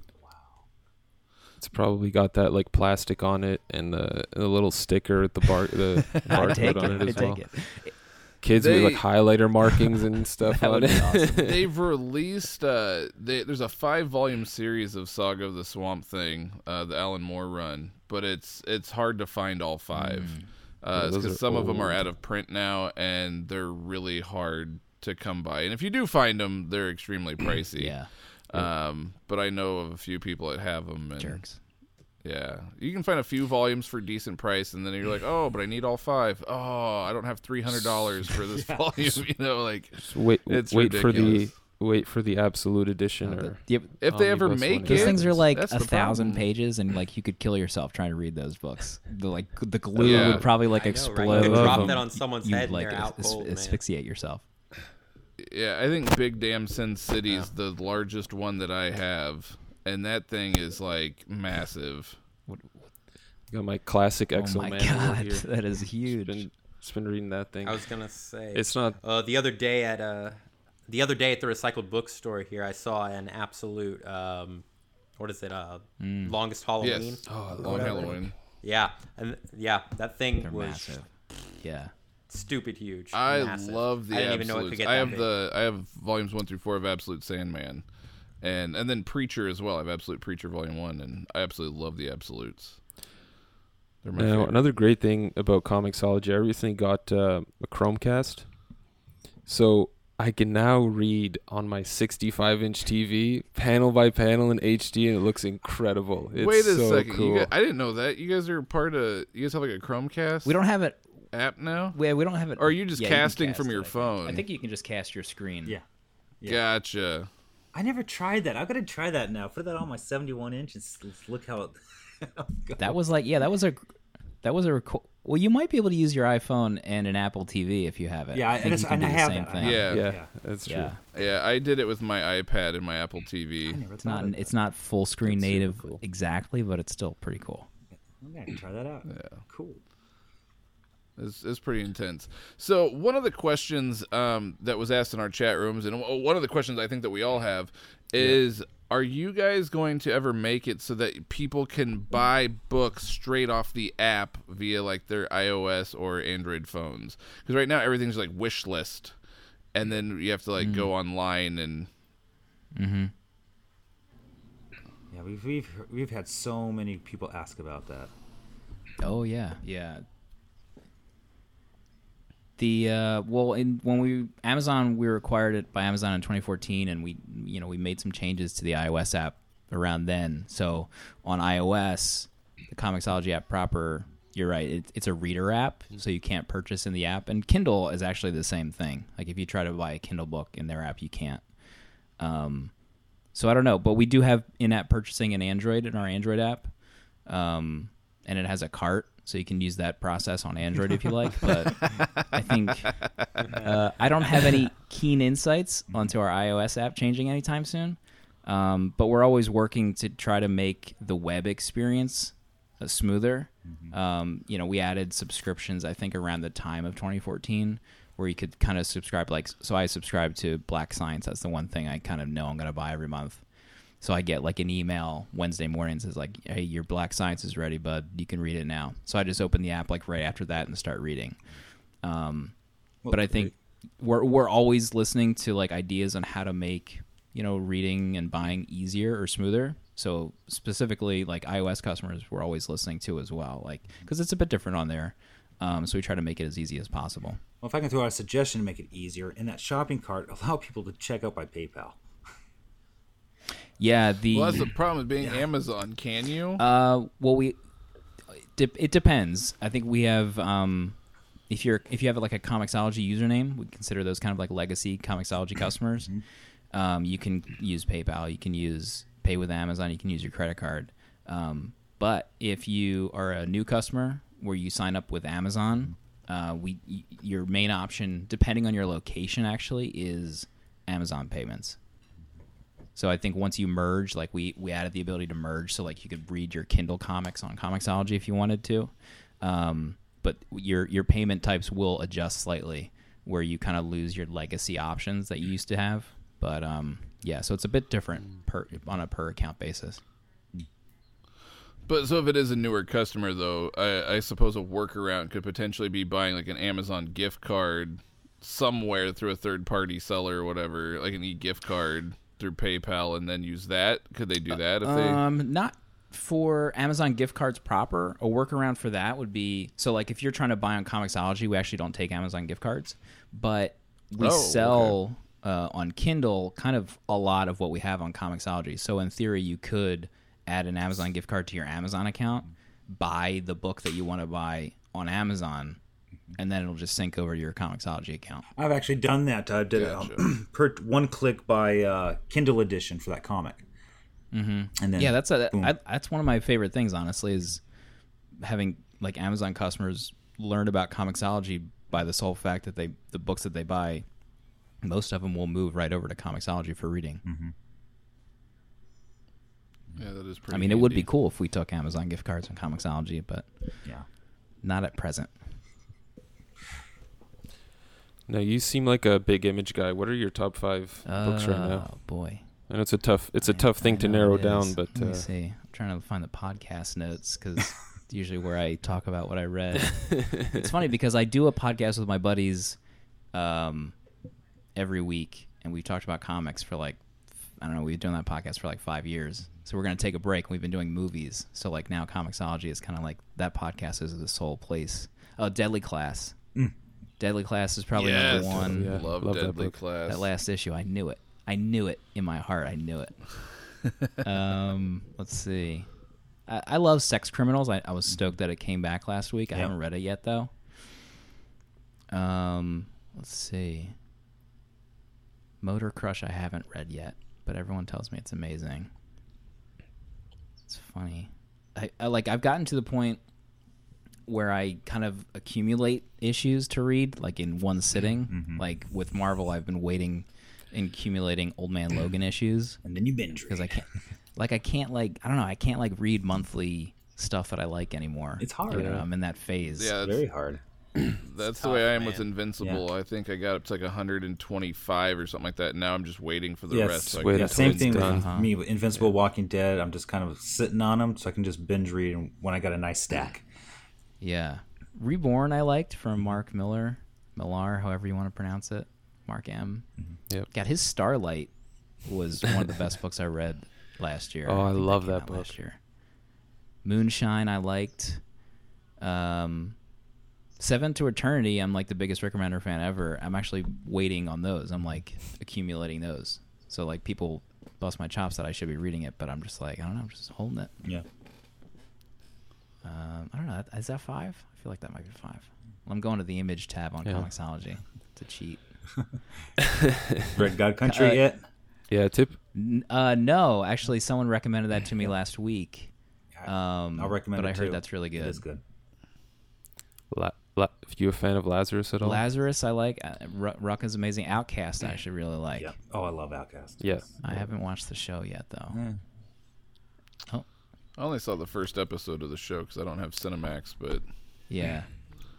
It's probably got that like plastic on it and the, the little sticker at the bar the [laughs] I barcode on it. it I as well. take it. Kids with like highlighter [laughs] markings and stuff That on would it. be awesome. [laughs] They've released. Uh, they, there's a five volume series of Saga of the Swamp Thing, uh, the Alan Moore run, but it's it's hard to find all five. Uh, Yeah, those because are some of them are out of print now, and they're really hard to come by. And if you do find them, they're extremely pricey. Yeah, Um, but I know of a few people that have them. And, jerks. Yeah, you can find a few volumes for decent price, and then you're like, oh, but I need all five. Oh, I don't have three hundred dollars for this [laughs] volume. [laughs] You know, like Just wait It's wait for the wait for the absolute edition or Yep. if they ever make one, it, Those things are like a thousand problem. pages, and like you could kill yourself trying to read those books. The like the glue Yeah. would probably like I know, right? explode. You could Love drop them. that on someone's You'd, head and like they're out as- cold, man. asphyxiate yourself. Yeah, I think Big Damn Sin City is the largest one that I have, and that thing is like massive. what got my classic Oh X-O my manual god, here. that is Just huge. been, just been reading that thing. I was gonna say It's not Uh, the other day at uh, the other day at the recycled bookstore here, I saw an absolute um, what is it? Uh, Mm. longest Halloween. Yes, Oh, Long whatever. Halloween. Yeah, and yeah, that thing They're was massive. Yeah. Stupid huge. I massive. love the I didn't even know it absolutes. could get I that have big. the I have volumes one through four of Absolute Sandman, and and then Preacher as well. I have Absolute Preacher Volume One, and I absolutely love the Absolutes. They're my Now, favorite. another great thing about Comixology, I recently got uh, a Chromecast. So I can now read on my 65 inch TV, panel by panel in HD, and it looks incredible. It's Wait a so second, cool. you guys, I didn't know that. You guys are part of. You guys have like a Chromecast. We don't have it. App now. Yeah, we don't have it. Or are you just Yeah, can casting cast from your I think. phone? I think you can just cast your screen. Yeah. Yeah. Gotcha. I never tried that. I gotta try that now. Put that on my 71 inch and look how it. [laughs] how it goes. That was like yeah, that was a that was a record. well. You might be able to use your iPhone and an Apple TV if you have it. Yeah, I think it's- you can and do I the have same that. Thing. Yeah. yeah, Yeah. that's true. Yeah, Yeah, I did it with my iPad and my Apple TV. It's not of it's not full screen That's native cool. exactly, but it's still pretty cool. I'm gonna try that out. Yeah. Cool. It's, it's pretty intense. So one of the questions um, that was asked in our chat rooms, and one of the questions I think that we all have, is: Are you guys going to ever make it so that people can buy books straight off the app via like their iOS or Android phones? Because right now everything's like wish list, and then you have to like go online and Mm-hmm. Yeah, we've we've we've had so many people ask about that. Oh yeah, yeah. The uh, well, in when we Amazon, we were acquired it by Amazon in 2014, and we you know we made some changes to the iOS app around then. So on iOS, the Comixology app proper, you're right, it, it's a reader app, so you can't purchase in the app. And Kindle is actually the same thing. Like if you try to buy a Kindle book in their app, you can't. Um, so I don't know, but we do have in-app purchasing in Android in our Android app, um, and it has a cart, so you can use that process on Android if you like. [laughs] But I think uh, I don't have any keen insights onto our iOS app changing anytime soon. Um, but we're always working to try to make the web experience uh, smoother. Um, you know, we added subscriptions I think around the time of 2014 where you could kind of subscribe like so I subscribe to Black Science. That's the one thing I kind of know I'm going to buy every month. So I get like an email Wednesday mornings is like, "Hey, your Black Science is ready, bud. You can read it now." So I just open the app like right after that and start reading. Um, but I think we're we're always listening to like ideas on how to make you know reading and buying easier or smoother. So specifically, like iOS customers, we're always listening to as well, like because it's a bit different on there. Um, so we try to make it as easy as possible. Well, if I can throw out a suggestion to make it easier, in that shopping cart, [laughs] allow people to check out by PayPal. Yeah, the well, that's the problem with being Amazon. Can you? Uh, well, we de- it depends. I think we have um, if you're if you have like a Comixology username, we consider those kind of like legacy Comixology customers. Um, you can use PayPal. You can use Pay with Amazon. You can use your credit card. Um, but if you are a new customer where you sign up with Amazon, uh, we y- your main option, depending on your location, actually is Amazon payments. So I think once you merge, like we we added the ability to merge, so like you could read your Kindle comics on Comixology if you wanted to, um, but your your payment types will adjust slightly, where you kind of lose your legacy options that you used to have. But um, yeah, so it's a bit different per on a per account basis. But so if it is a newer customer, though, I, I suppose a workaround could potentially be buying like an Amazon gift card somewhere through a third party seller or whatever, like an e gift card through PayPal, and then use that. Could they do that if they? Um, not for Amazon gift cards proper. A workaround for that would be so like if you're trying to buy on Comixology, we actually don't take Amazon gift cards, but we Oh, sell uh, on Kindle kind of a lot of what we have on Comixology. So in theory, you could add an Amazon gift card to your Amazon account, buy the book that you want to buy on Amazon, and then it'll just sync over to your Comixology account. I've actually done that. I did Gotcha. um, [clears throat] per one click by uh, Kindle edition for that comic. Mm-hmm. And then yeah that's a boom. I, that's one of my favorite things honestly is having like amazon customers learn about Comixology by the sole fact that they the books that they buy most of them will move right over to Comixology for reading Mm-hmm. Yeah, that is pretty. i mean it would be cool if we took amazon gift cards on Comixology but yeah. not at present Now you seem like a big image guy. What are your top five books right now? oh boy I know it's a tough it's a I- tough thing to narrow down, but let me uh, see i'm trying to find the podcast notes because [laughs] it's usually where i talk about what i read [laughs] it's funny because I do a podcast with my buddies um, every week, and we've talked about comics for like I don't know. We've done that podcast for like five years, so we're gonna take a break. We've been doing movies, so like now Comixology is kind of like that podcast is the sole place. Oh, Deadly Class. Deadly Class is probably Yes. number one. Yeah, love, love that Deadly book. Class. That last issue, I knew it. I knew it in my heart. I knew it. [laughs] um, let's see. I, I love Sex Criminals. I, I was stoked that it came back last week. I Yep. haven't read it yet though. Um, let's see. Motor Crush I haven't read yet, but everyone tells me it's amazing. It's funny. I, I like I've gotten to the point where I kind of accumulate issues to read like in one mm-hmm. sitting. Mm-hmm. Like with Marvel I've been waiting and accumulating Old Man Logan [clears throat] issues And then you binge because. I can't like I can't like I don't know, I can't like read monthly stuff that I like anymore. It's hard. You know, I'm in that phase. Yeah, that's, Very hard. [clears throat] that's the tough, way I am with man. Invincible. I think I got up to like 125 or something like that. Now I'm just waiting for the Yes. rest. So I Wait can Yeah, same it's thing with done. me with Invincible, Walking Dead. I'm just kind of sitting on them, so I can just binge read when I got a nice stack. Yeah. Reborn I liked from Mark Miller. Millar, however you want to pronounce it. Mark M. Yep. God, his Starlight was one of the best [laughs] books I read last year. Oh, I think love came that book. Last year. Moonshine, I liked. Um, Seven to Eternity, I'm like the biggest Rick Remender fan ever. I'm actually waiting on those. I'm like accumulating those. So like people bust my chops that I should be reading it, but I'm just like I don't know. I'm just holding it. Yeah. Um, I don't know. Is that five? I feel like that might be five. Well, I'm going to the image tab on Yeah. Comixology to cheat. [laughs] Red God Country Uh, yet? Yeah, tip. N- Uh, no, actually, someone recommended that to me last week. Um, I'll recommend but it I heard too. that's really good. It is good. La- La- if you a fan of Lazarus at all? Lazarus, I like. Uh, Ru- Rucka is amazing. Outcast, I actually really like. Yeah. Oh, I love Outcast. Yeah. I haven't watched the show yet, though. Oh, I only saw the first episode of the show because I don't have Cinemax, but yeah.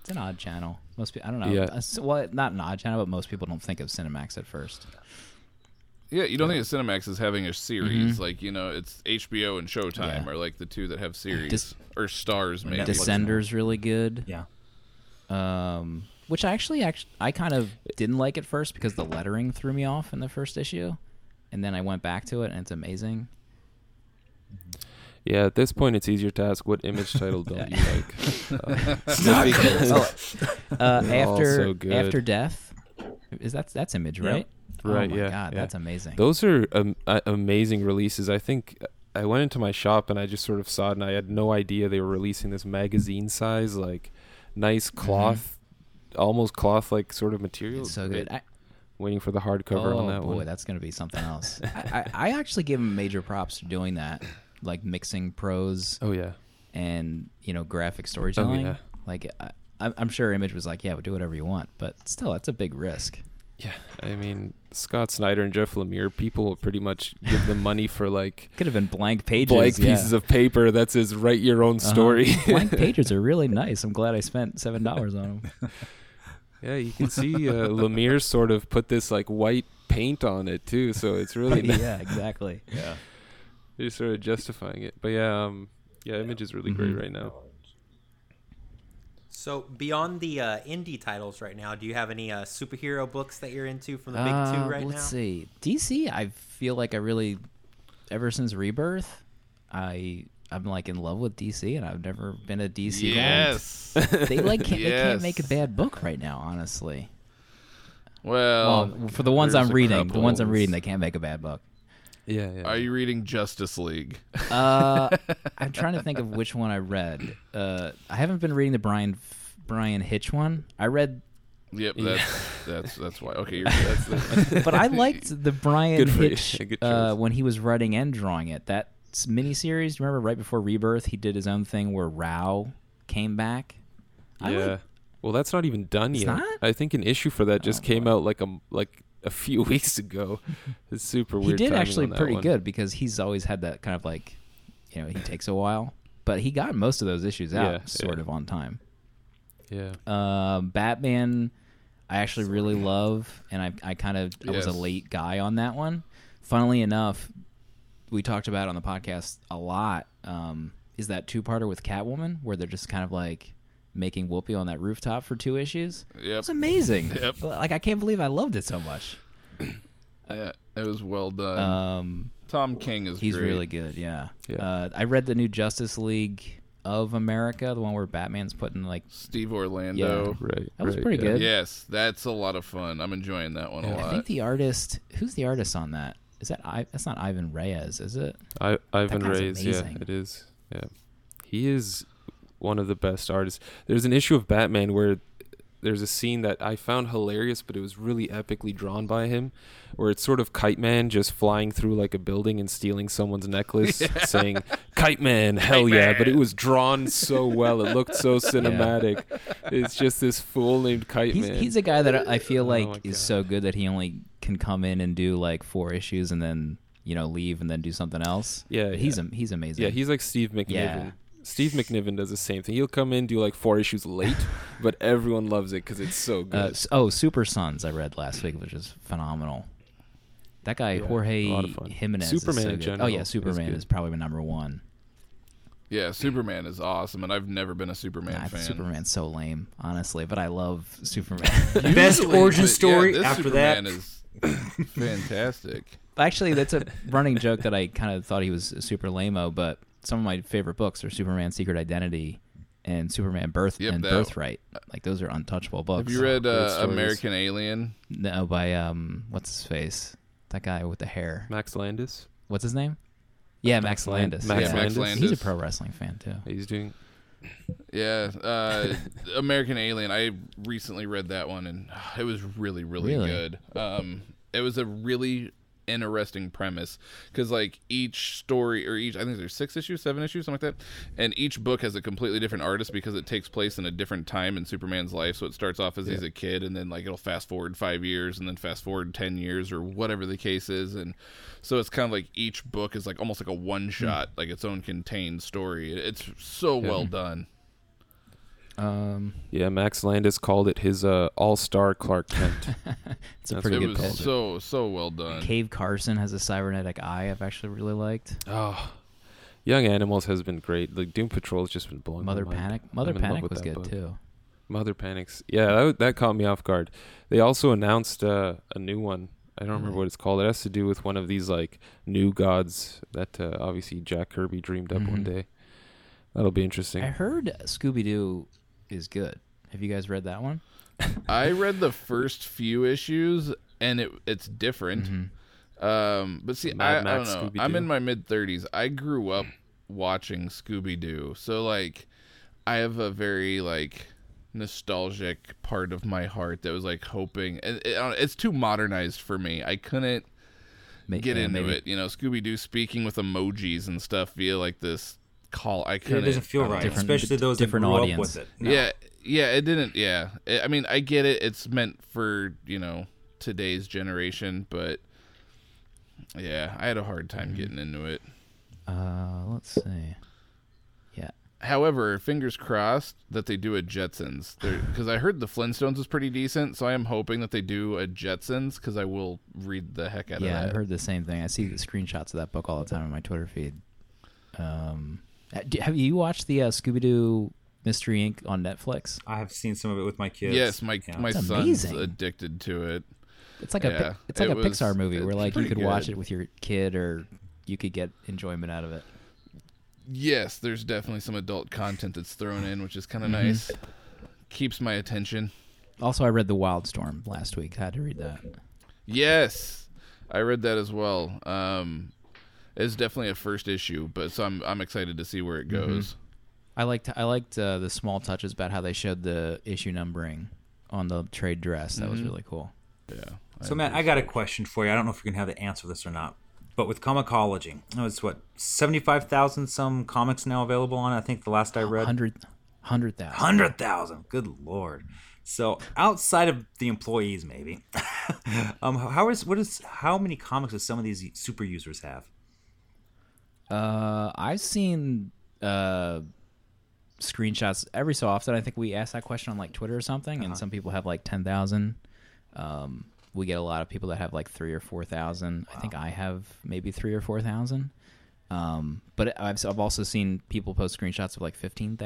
It's an odd channel. Most people, I don't know. Yeah. Uh, well, not an odd channel, but most people don't think of Cinemax at first. yeah, you don't think of Cinemax as having a series Mhm. like you know it's HBO and Showtime Yeah. are like the two that have series Dis- or stars maybe. Netflix. Descender's really good. Yeah. um, which I actually, actually, I kind of didn't like at first because the lettering threw me off in the first issue, and then I went back to it and it's amazing. Yeah, at this point, it's easier to ask what image title don't you like? [laughs] [laughs] Uh, Not because Uh, after so good. after death, is that that's image Yeah. right? Right, Oh my yeah, God, yeah. that's amazing. Those are um, uh, amazing releases. I think uh, I went into my shop and I just sort of saw it, and I had no idea they were releasing this magazine size, like nice cloth, almost cloth like sort of material. Mm-hmm. It's so good. I, Waiting for the hardcover oh on that Oh boy, one. that's gonna be something else. [laughs] I, I, I actually give him major props for doing that, like mixing prose Oh yeah, and you know graphic storytelling. yeah. Like I, I'm I'm sure Image was like, yeah, we'll do whatever you want, but still, that's a big risk. yeah. I mean, Scott Snyder and Jeff Lemire, people will pretty much give them money for like [laughs] Could have been blank pages. blank yeah. pieces of paper that says "Write your own Uh-huh. story." [laughs] blank [laughs] pages are really nice. I'm glad I spent seven dollars on them. Yeah, you can see uh, Lemire sort of put this like white paint on it too, so it's really nice. yeah, exactly. Yeah. They're sort of justifying it. But yeah, um, yeah, Image is really great Mhm. right now. So beyond the uh, indie titles right now, do you have any uh, superhero books that you're into from the big Uh, two right let's now? see. DC, I feel like I really, ever since Rebirth, I I'm like in love with DC, and I've never been a DC guy. yes. [laughs] They like can't, they can't make a bad book right now, honestly. Well, Well, for the ones I'm reading, the ones I'm reading, they can't make a bad book. Yeah, yeah. Are you reading Justice League? Uh, [laughs] I'm trying to think of which one I read. Uh, I haven't been reading the Bryan Bryan Hitch one. I read, Yep, Yeah. that's that's that's why. Okay, you're, [laughs] that's the, but I liked [laughs] the Bryan Good. Hitch Yeah, uh, when he was writing and drawing it. That s- miniseries, remember right before Rebirth, he did his own thing where Rao came back. I yeah. like- well, that's not even done It's yet. not? I think an issue for that just Oh, came boy. out like a like [laughs] a few weeks ago. It's super weird. he did actually pretty one. good because he's always had that kind of like, you know, he takes a while, but he got most of those issues out Yeah, sort yeah. of on time. Yeah. Um, Batman, I actually really love, and I I kind of I was a late guy on that one. Funnily enough, we talked about it on the podcast a lot. Um, is that two parter with Catwoman where they're just kind of like making Whoopi on that rooftop for two issues? yep. It's amazing. [laughs] Yep. Like I can't believe I loved it so much. [clears throat] Yeah, it was well done. Um, Tom King is he's great. really good. Yeah. Yeah. Uh, I read the new Justice League of America, the one where Batman's putting like Steve Orlando. Right. That was right, pretty yeah. good. Yes, that's a lot of fun. I'm enjoying that one a I lot. I think the artist, who's the artist on that? Is that I? That's not Ivan Reis, is it? I, Ivan guy's Reis, yeah, it is. Yeah, he is one of the best artists. There's an issue of Batman where there's a scene that I found hilarious, but it was really epically drawn by him, where it's sort of Kite Man just flying through like a building and stealing someone's necklace, [laughs] saying "Kite Man, hell yeah!" But it was drawn so well; it looked so [laughs] cinematic. It's just this fool named Kite He's, Man. he's a guy that I feel Oh like my is so good that he only can come in and do like four issues and then you know leave and then do something else. Yeah, But he's yeah. am- he's amazing. Yeah, he's like Steve McNiven. Yeah. Steve McNiven does the same thing. He'll come in, do like four issues late, [laughs] but everyone loves it because it's so good. Uh, oh, Super Sons I read last week, which is phenomenal. That guy Yeah, Jorge a lot of fun. Jimenez. Superman is so good. general Oh yeah, Superman good. is, probably my number one. Yeah, Superman is awesome, and I've never been a Superman Nah, fan. Superman's so lame, honestly, but I love Superman. [laughs] [laughs] Best Usually, origin but yeah, story this after Superman that. is fantastic. Actually, that's a running joke that I kind of thought he was super lameo, but some of my favorite books are Superman Secret Identity and Superman Birth Yep, and that- Birthright. Like those are untouchable books. Have you read uh. American Alien? No, by um, what's his face? That guy with the hair. Max Landis. What's his name? Yeah, Max, Land- Landis. Max yeah. Max Landis. He's a pro wrestling fan too. He's doing. Yeah, uh, American Alien. I recently read that one, and it was really, really, Really? good. Um, it was a really interesting premise because, like, each story or each, I think there's six issues, seven issues, something like that, and each book has a completely different artist because it takes place in a different time in Superman's life. So it starts off as he's a kid, and then like it'll fast forward five years, and then fast forward ten years, or whatever the case is, and so it's kind of like each book is like almost like a one hmm. shot, like its own contained story. It's so well done. Um, Yeah, Max Landis called it his uh, all-star Clark Kent. [laughs] it's a That's pretty it good was so so well done. Cave Carson has a cybernetic eye. I've actually really liked. oh, Young Animals has been great. Like Doom Patrol has just been blowing Mother my mind. Panic. I'm Mother Panic with was good book. too. Mother Panics. Yeah, that, that caught me off guard. They also announced uh, a new one. I don't remember what it's called. It has to do with one of these like new gods that uh, obviously Jack Kirby dreamed up one Mhm. day. That'll be interesting. I heard Scooby Doo is good. Have you guys read that one? I read the first few issues and it it's different. Mm-hmm. Um, but see, I, I, don't know. Scooby-Doo. I'm in my mid 30s. I grew up watching Scooby Doo, so like, I have a very like nostalgic part of my heart that was like hoping. And it, uh, it's too modernized for me. I couldn't Ma- get yeah, into maybe- it. You know, Scooby Doo speaking with emojis and stuff via like this call. I Yeah, couldn't. it doesn't feel right. Especially those different audience. up with it. No. Yeah, yeah, it didn't. Yeah, I I mean, I get it. It's meant for you know today's generation, but yeah, I had a hard time getting into it. Uh, let's see. Yeah. However, fingers crossed that they do a Jetsons because [sighs] I heard the Flintstones was pretty decent. So I am hoping that they do a Jetsons because I will read the heck out Yeah, of I've that. heard the same thing. I see the screenshots of that book all the time on my Twitter feed. Um, have you watched the uh, Scooby Doo Mystery Inc. on Netflix? I have seen some of it with my kids. yes, my Yeah. my It's son's amazing. addicted to it. It's like a Yeah, Pic- it's like it a was- Pixar movie where like you pretty could watch it with your kid or you could get enjoyment out of it. Yes, there's definitely some adult content that's thrown in, which is kind of Mm-hmm. nice. Keeps my attention. Also, I read The Wildstorm last week. I had to read that. Yes, I read that as well. Um, it's definitely a first issue, but so I'm I'm excited to see where it Mm-hmm. goes. I liked I liked uh, the small touches about how they showed the issue numbering on the trade dress. That was really cool. Yeah. So, Matt, I got a question for you. I don't know if you're gonna have the answer to this or not. But with Comixology, oh, it's what seventy-five thousand some comics now available on. it, I think the last I read, Hundred hundred thousand. hundred thousand. Good lord. So outside of the employees, maybe, [laughs] um, how is what is how many comics does some of these super users have? Uh, I've seen uh screenshots every so often. I think we ask that question on like Twitter or something, and some people have like ten thousand. Um, we get a lot of people that have like three or four thousand. I think I have maybe three or four thousand. Um, but I've I've also seen people post screenshots of like fifteen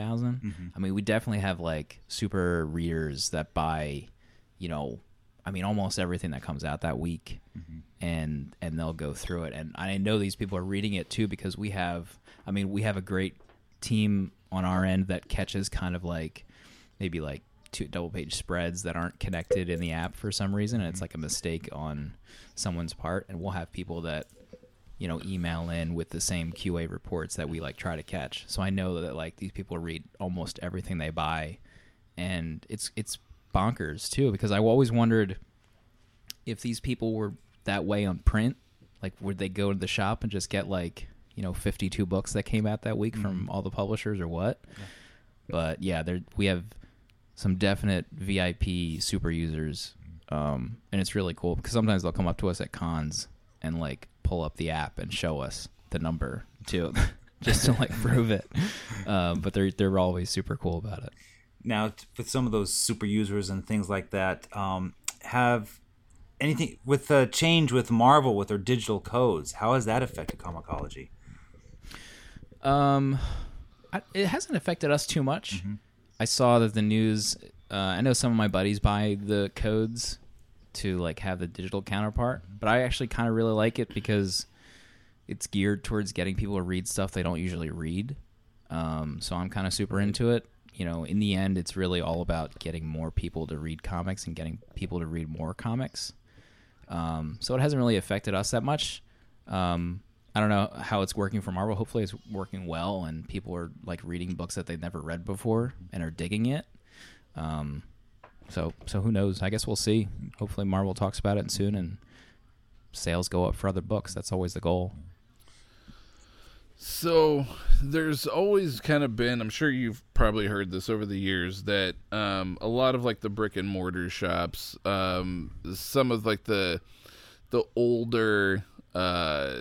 I mean, we definitely have like super readers that buy, you know, I mean, almost everything that comes out that week, mm-hmm. and and they'll go through it. And I know these people are reading it too because we have, I mean, we have a great team on our end that catches kind of like maybe like two double page spreads that aren't connected in the app for some reason, and it's mm-hmm. like a mistake on someone's part, and we'll have people that you know email in with the same QA reports that we like try to catch. So I know that like these people read almost everything they buy, and it's it's bonkers too because I always wondered if these people were that way on print, like would they go to the shop and just get like you know 52 books that came out that week from all the publishers or what? But yeah, there we have some definite VIP super users, um, and it's really cool because sometimes they'll come up to us at cons and like pull up the app and show us the number too, [laughs] just to like prove it. Um, [laughs] but they're they're always super cool about it. Now, with some of those super users and things like that, um, have anything with the change with Marvel with their digital codes? How has that affected Comixology? Um, I, it hasn't affected us too much. I saw that the news. Uh, I know some of my buddies buy the codes to like have the digital counterpart, but I actually kind of really like it because it's geared towards getting people to read stuff they don't usually read. Um, so I'm kind of super into it. You know, in the end, it's really all about getting more people to read comics and getting people to read more comics. Um, so it hasn't really affected us that much. Um, I don't know how it's working for Marvel. Hopefully, it's working well, and people are like reading books that they've never read before and are digging it. Um, so, so who knows? I guess we'll see. Hopefully, Marvel talks about it soon, and sales go up for other books. That's always the goal. So there's always kind of been, I'm sure you've probably heard this over the years, that um, a lot of like the brick and mortar shops, um, some of like the the older uh,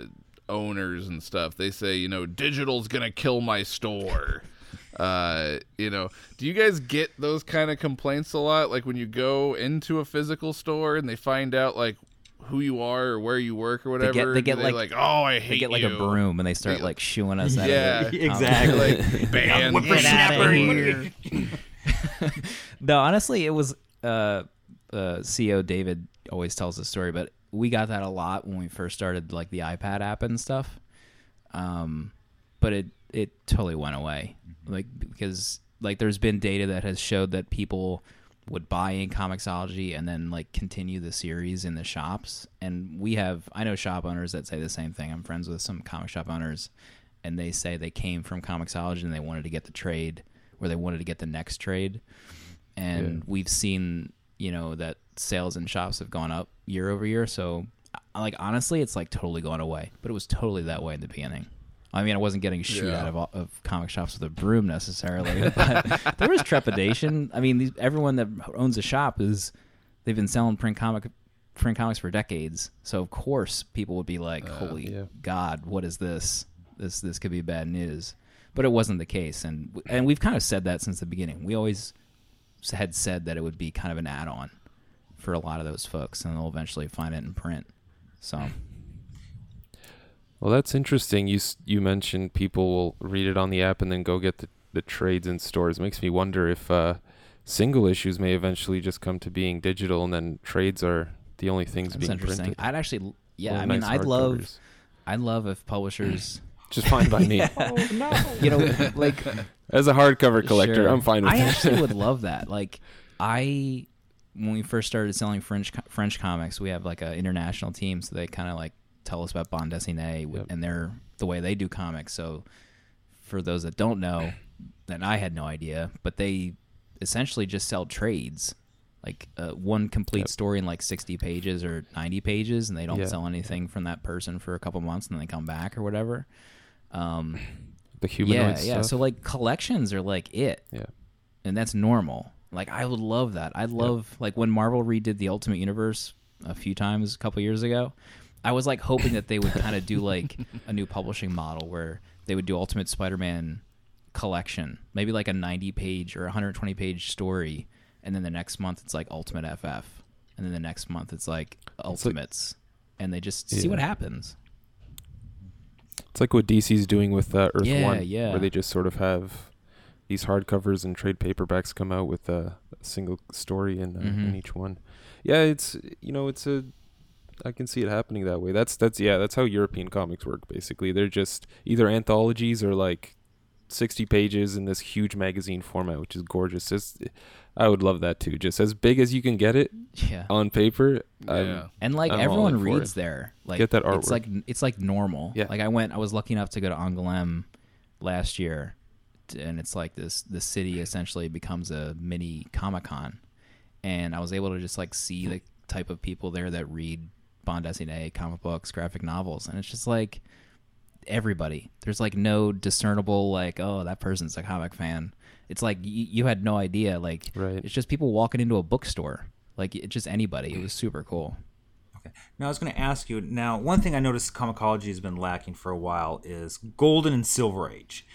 owners and stuff, they say, you know, digital's gonna kill my store. [laughs] uh, you know, do you guys get those kind of complaints a lot? Like when you go into a physical store and they find out like who you are or where you work or They whatever. get, they get do like, oh, I hate they get like a broom and they start like shooing us out Yeah, [laughs] exactly. like [laughs] banned. Get [laughs] no, honestly, it was uh, uh, CEO David always tells the story, but we got that a lot when we first started like the iPad app and stuff. Um, but it it totally went away, like because like there's been data that has showed that people would buy in Comixology and then like continue the series in the shops. And we have I know shop owners that say the same thing. I'm friends with some comic shop owners and they say they came from Comixology and they wanted to get the trade or they wanted to get the next trade. And we've seen, you know, that sales in shops have gone up year over year. So I- like honestly, it's like totally gone away. But it was totally that way in the beginning. I mean, I wasn't getting shoot Yeah. out of, all- of comic shops with a broom necessarily, [laughs] but there was trepidation. I mean, these, everyone that owns a shop is they've been selling print comic print comics for decades. So of course, people would be like, uh, "Holy yeah. God, what is this? This this could be bad news." But it wasn't the case, and and we've kind of said that since the beginning. We always had said that it would be kind of an add-on for a lot of those folks, and they'll eventually find it in print. So Well, that's interesting. You you mentioned people will read it on the app and then go get the, the trades in stores. makes me wonder if uh, single issues may eventually just come to being digital, and then trades are the only things that's being interesting. printed. I'd actually, yeah, Or I mean, nice I'd love, hardcovers. I'd love if publishers, [laughs] Just fine by me. [laughs] you know, like [laughs] As a hardcover collector, Sure. I'm fine with I that. actually would love that. Like, I when we first started selling French French comics, we have like an international team, so they kind of like tell us about bande dessinée Yep. and their the way they do comics. So, for those that don't know, [clears throat] then I had no idea, but they essentially just sell trades. Like uh, one complete Yep. story in like sixty pages or ninety pages, and they don't sell anything from that person for a couple months, and then they come back or whatever. Um, [clears throat] the humanoid yeah, yeah. So like collections are like it yeah. and that's normal. Like I would love that. I'd love like when Marvel redid the Ultimate Universe a few times a couple years ago. I was like hoping that they would [laughs] kind of do like a new publishing model where they would do Ultimate Spider-Man collection, maybe like a 90 page or 120 page story, and then the next month it's like Ultimate FF, and then the next month it's like Ultimates, and they just see what happens. It's like what DC's doing with uh, Earth Yeah, One, yeah. where they just sort of have these hardcovers and trade paperbacks come out with a, a single story in, uh, in Mhm. each one. Yeah, it's you know it's a I can see it happening that way. That's that's yeah, that's how European comics work basically. They're just either anthologies or like 60 pages in this huge magazine format, which is gorgeous. It's, I would love that too. Just as big as you can get it Yeah. on paper. I'm- Yeah. And like I'm everyone reads it. there. Like Get that artwork. It's like it's like normal. Yeah. Like I went. I was lucky enough to go to Angoulême last year, and it's like this. The city essentially becomes a mini Comic Con, and I was able to just like see the type of people there that read bande dessinée, comic books, graphic novels, and it's just like everybody. There's like no discernible like oh that person's a comic fan. It's like y- you had no idea. Like Right. it's just people walking into a bookstore. Like it's just anybody. It was super cool. Okay. Now I was going to ask you. Now, one thing I noticed Comixology has been lacking for a while is Golden and Silver Age.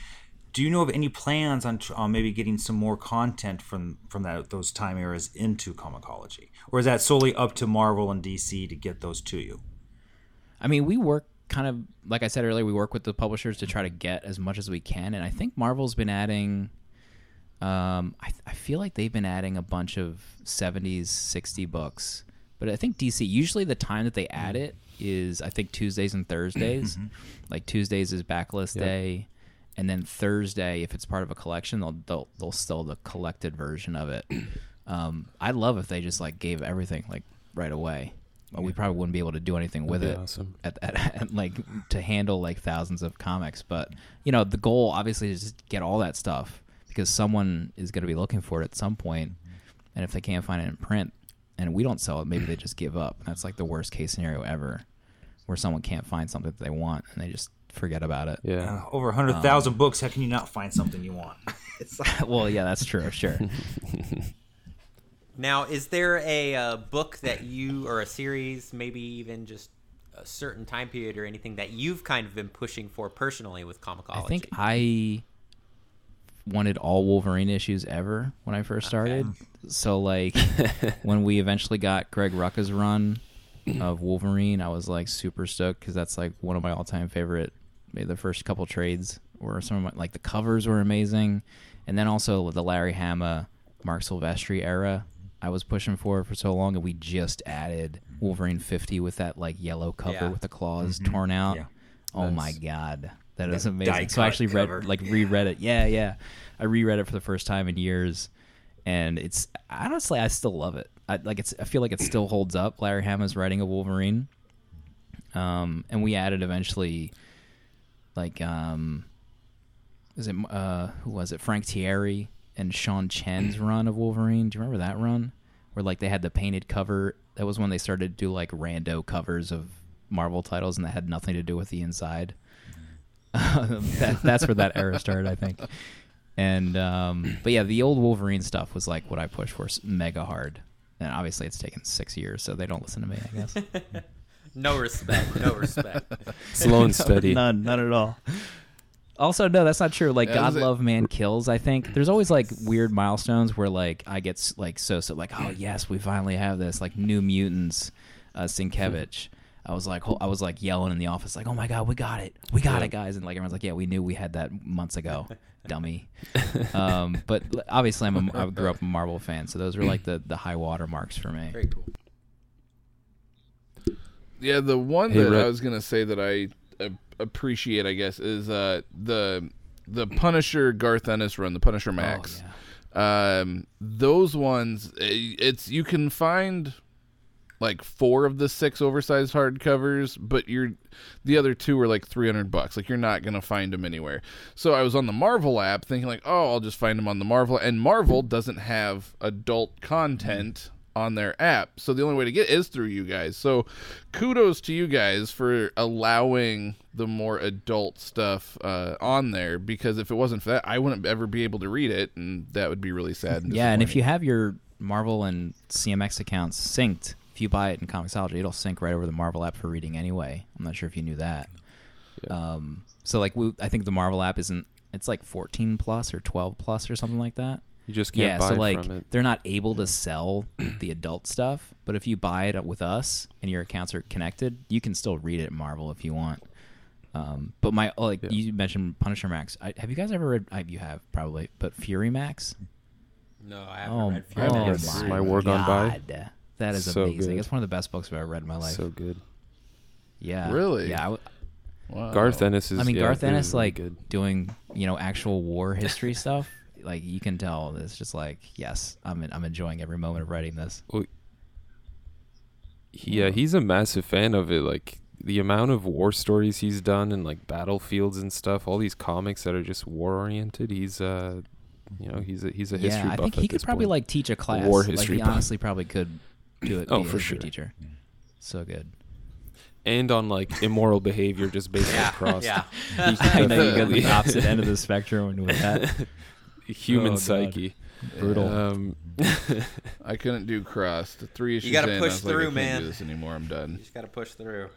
Do you know of any plans on, tr- on maybe getting some more content from from that those time eras into Comixology, or is that solely up to Marvel and DC to get those to you? I mean, we work kind of like I said earlier, we work with the publishers to try to get as much as we can, and I think Marvel's been adding. Um, I, I feel like they've been adding a bunch of 70s, 60 books, but I think DC usually the time that they add it is I think Tuesdays and Thursdays. [clears throat] like Tuesdays is backlist Yep. day, and then Thursday, if it's part of a collection, they'll they'll, they'll sell the collected version of it. [clears throat] Um, I'd love if they just like gave everything like right away. But we probably wouldn't be able to do anything with it awesome. at, at, [laughs] at like to handle like thousands of comics. But you know, the goal obviously is just get all that stuff because someone is going to be looking for it at some point, and if they can't find it in print and we don't sell it, maybe they just give up. That's like the worst case scenario ever, where someone can't find something that they want and they just forget about it. Yeah. Uh, over 100,000 books. How can you not find something you want? [laughs] it's like, [laughs] well, yeah, that's true. Sure. [laughs] Now, is there a uh, book that you or a series, maybe even just a certain time period or anything that you've kind of been pushing for personally with Comixology? I think I wanted all Wolverine issues ever when I first started. So like when we eventually got Greg Rucka's run of Wolverine, I was like super stoked because that's like one of my all-time favorite. Maybe the first couple trades were some of my like the covers were amazing, and then also the Larry Hama, Marc Silvestri era. I was pushing for for so long, and we just added Wolverine 50 with that like yellow cover Yeah. with the claws torn out. Yeah. Oh my god, that is amazing. So I actually read cover. like reread it. Yeah, yeah. I reread it for the first time in years, and it's honestly I still love it. I like it's. I feel like it still holds up. Larry Hama's writing a Wolverine, um, and we added eventually, like um, is it uh who was it Frank Tieri and Sean Chen's [clears throat] run of Wolverine? Do you remember that run where like they had the painted cover? That was when they started to do like rando covers of Marvel titles, and that had nothing to do with the inside. [laughs] that, that's where that era started, I think. And um, but yeah, the old Wolverine stuff was like what I pushed for mega hard. And obviously, it's taken six years, so they don't listen to me. I guess [laughs] no respect, no [laughs] respect. Slow and [laughs] steady. none, none at all. Also, no, that's not true. Like Yeah, God is it- Love Man Kills. I think there's always like weird milestones where like I get s- like so so like oh yes we finally have this like New Mutants, uh, Sienkiewicz. I was like ho- I was like yelling in the office like oh my god we got it we got Yeah. it guys and like everyone's like yeah we knew we had that months ago dummy. um, but l- obviously I'm a, I grew up a Marvel fan so those were like the the high water marks for me. Very cool. Yeah, the one Hey, that Rhett. I was gonna say that I uh, appreciate, I guess, is uh, the the Punisher Garth Ennis run, the Punisher Max. Oh, yeah. Um, those ones, eh, it's you can find like four of the six oversized hardcovers, but you're the other two are like three hundred bucks. Like you're not gonna find them anywhere. So I was on the Marvel app thinking like, oh, I'll just find them on the Marvel, and Marvel doesn't have adult content on their app. So the only way to get is through you guys. So kudos to you guys for allowing the more adult stuff uh, on there because if it wasn't for that, I wouldn't ever be able to read it, and that would be really sad. And Yeah, and if you have your Marvel and CMX accounts synced, if you buy it in Comixology, it'll sync right over the Marvel app for reading anyway. I'm not sure if you knew that. Um, so like, we, I think the Marvel app isn't. It's like 14 plus or 12 plus or something like that. You just can't yeah, buy so like from it. they're not able to sell the adult stuff, but if you buy it with us and your accounts are connected, you can still read it at Marvel if you want. Um, but my like Yeah. you mentioned Punisher Max. I, have you guys ever read? I, you have probably, but Fury Max. No, I haven't Oh, read Fury read Max. My- My War Gone By. That is So amazing. good. It's one of the best books I've ever read in my life. So good. yeah, Really? Yeah, I w- Wow. Garth Ennis is. I mean yeah, Garth Ennis like good. doing you know actual war history stuff. Like you can tell, it's just like yes, I'm I'm enjoying every moment of writing this. Well, Yeah, he's a massive fan of it. Like the amount of war stories he's done and like battlefields and stuff. All these comics that are just war oriented. He's uh, you know, he's a he's a history yeah, I think he could probably point. like teach a class. war like, history he honestly probably could do it. Oh, for sure. teacher. So good. and on like immoral behavior just based [laughs] Yeah, on cross. yeah. He could [laughs] I know you got the opposite end of the [laughs] spectrum with that. Human Oh, God. psyche. Brutal. Um, [laughs] I couldn't do cross. The three issues gotta in, I push was like, I through, can't man. Do this anymore. I'm done. You just gotta push through.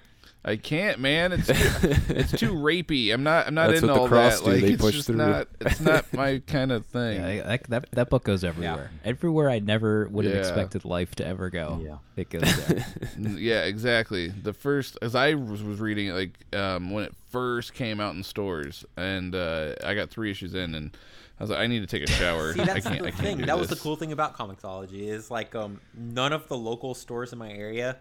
I can't, man. It's too, [laughs] it's too rapey. I'm not. I'm not That's into what the all cross that. do. Like They it's push just through. not. It's not [laughs] my kind of thing. Yeah, that, that that book goes everywhere. Everywhere I never would have Yeah. expected life to ever go. Yeah. It goes there. N- yeah, exactly. The first, as I was, was reading it, like um, when it first came out in stores, and uh, I got three issues in, and I was like, I need to take a shower. [laughs] See, I that's can't. the I can't thing. do That was the cool thing about Comixology is like um none of the local stores in my area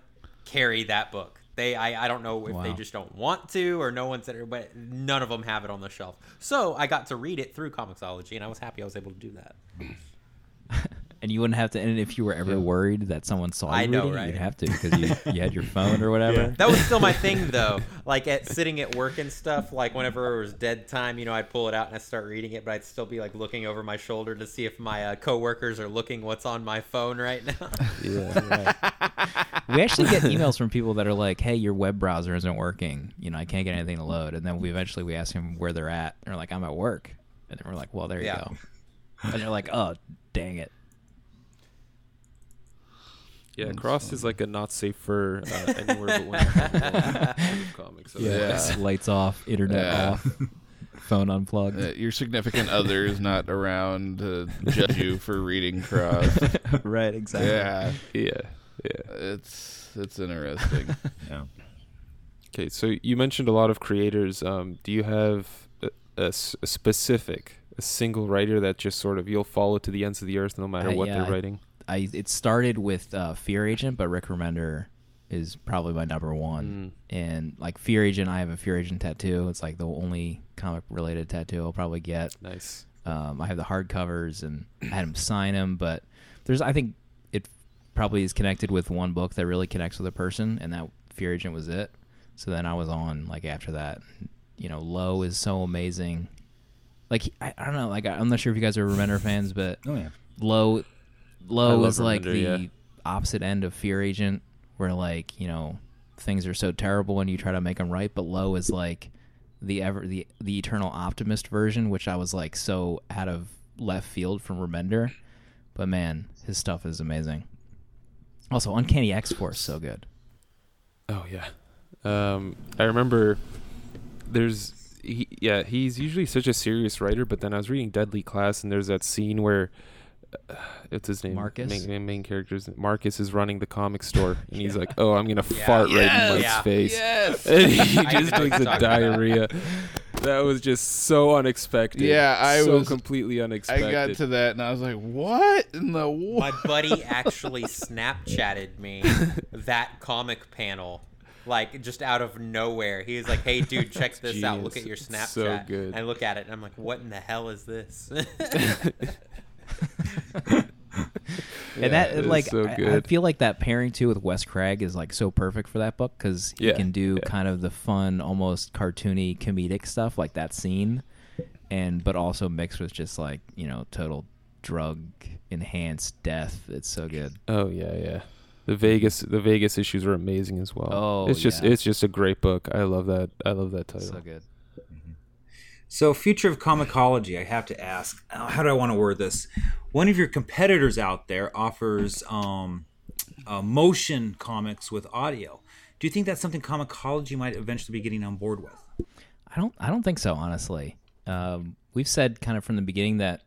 carry that book. They I, I don't know if they just don't want to or no one's there, but none of them have it on the shelf. So I got to read it through Comixology and I was happy I was able to do that. [laughs] and you wouldn't have to. And if you were ever worried that someone saw you I know, reading, it, right? you'd have to because you, you had your phone or [laughs] whatever. That was still my thing though. Like at sitting at work and stuff, like whenever it was dead time, you know, I'd pull it out and I'd start reading it, but I'd still be like looking over my shoulder to see if my uh, coworkers are looking what's on my phone right now. [laughs] Yeah. [laughs] we actually get emails from people that are like, "Hey, your web browser isn't working. You know, I can't get anything to load." And then we eventually we ask them where they're at. And they're like, "I'm at work." And then we're like, "Well, there you Yeah. go." And they're like, "Oh, dang it." Yeah, Cross is like a not safe for uh, [laughs] anywhere but when it comes to comics. Yeah. Lights off, internet Yeah. off, [laughs] phone unplugged. Uh, your significant other is not around to judge you for reading cross. [laughs] right, exactly. Yeah, Yeah, yeah. it's it's interesting. Yeah. Okay, so you mentioned a lot of creators. Um, do you have a, a s- a specific, a single writer that just sort of you'll follow to the ends of the earth no matter Uh, what yeah, they're I- writing? I it started with uh, Fear Agent, but Rick Remender is probably my number one. And like Fear Agent, I have a Fear Agent tattoo. It's like the only comic related tattoo I'll probably get. Nice. Um, I have the hardcovers and I had him sign them, but there's I think it probably is connected with one book that really connects with a person, and that Fear Agent was it. So then I was on like after that. You know, Low is so amazing. Like I, I don't know, like I- I'm not sure if you guys are Remender fans, but Oh yeah. Low I Low is like Remender, the yeah. opposite end of Fear Agent, where like you know things are so terrible and you try to make them right, but Low is like the ever the the eternal optimist version, which I was like so out of left field from Remender, but man, his stuff is amazing. Also, Uncanny X Force so good. Oh yeah. Um, I remember there's he, yeah he's usually such a serious writer, but then I was reading Deadly Class and there's that scene where [sighs] uh, it's his name Marcus? main, main, main characters Marcus is running the comic store and he's like oh I'm gonna [laughs] Yeah. fart right in Yes! Mike's Yeah. face yes. [laughs] and he [laughs] just know takes a diarrhea. That was just so unexpected. Yeah, I so was- completely unexpected. I got to that and I was like, "What in the world?" My buddy actually Snapchatted me that comic panel, like just out of nowhere. He was like, "Hey, dude, check this out. Look at your Snapchat." So good. And I look at it, and I'm like, "What in the hell is this?" And that like so I- I, feel like that pairing too with Wes Craig is like so perfect for that book because he Yeah, can do yeah. kind of the fun, almost cartoony, comedic stuff like that scene, and but also mixed with just like you know total drug enhanced death. It's so good. Oh yeah, yeah. The Vegas the Vegas issues are amazing as well. Oh, it's just yeah. it's just a great book. I love that. I love that title. So good. So, future of Comixology, I have to ask, uh, how do I want to word this? One of your competitors out there offers um, uh, motion comics with audio. Do you think that's something Comixology might eventually be getting on board with? I don't. I don't think so. Honestly, um, we've said kind of from the beginning that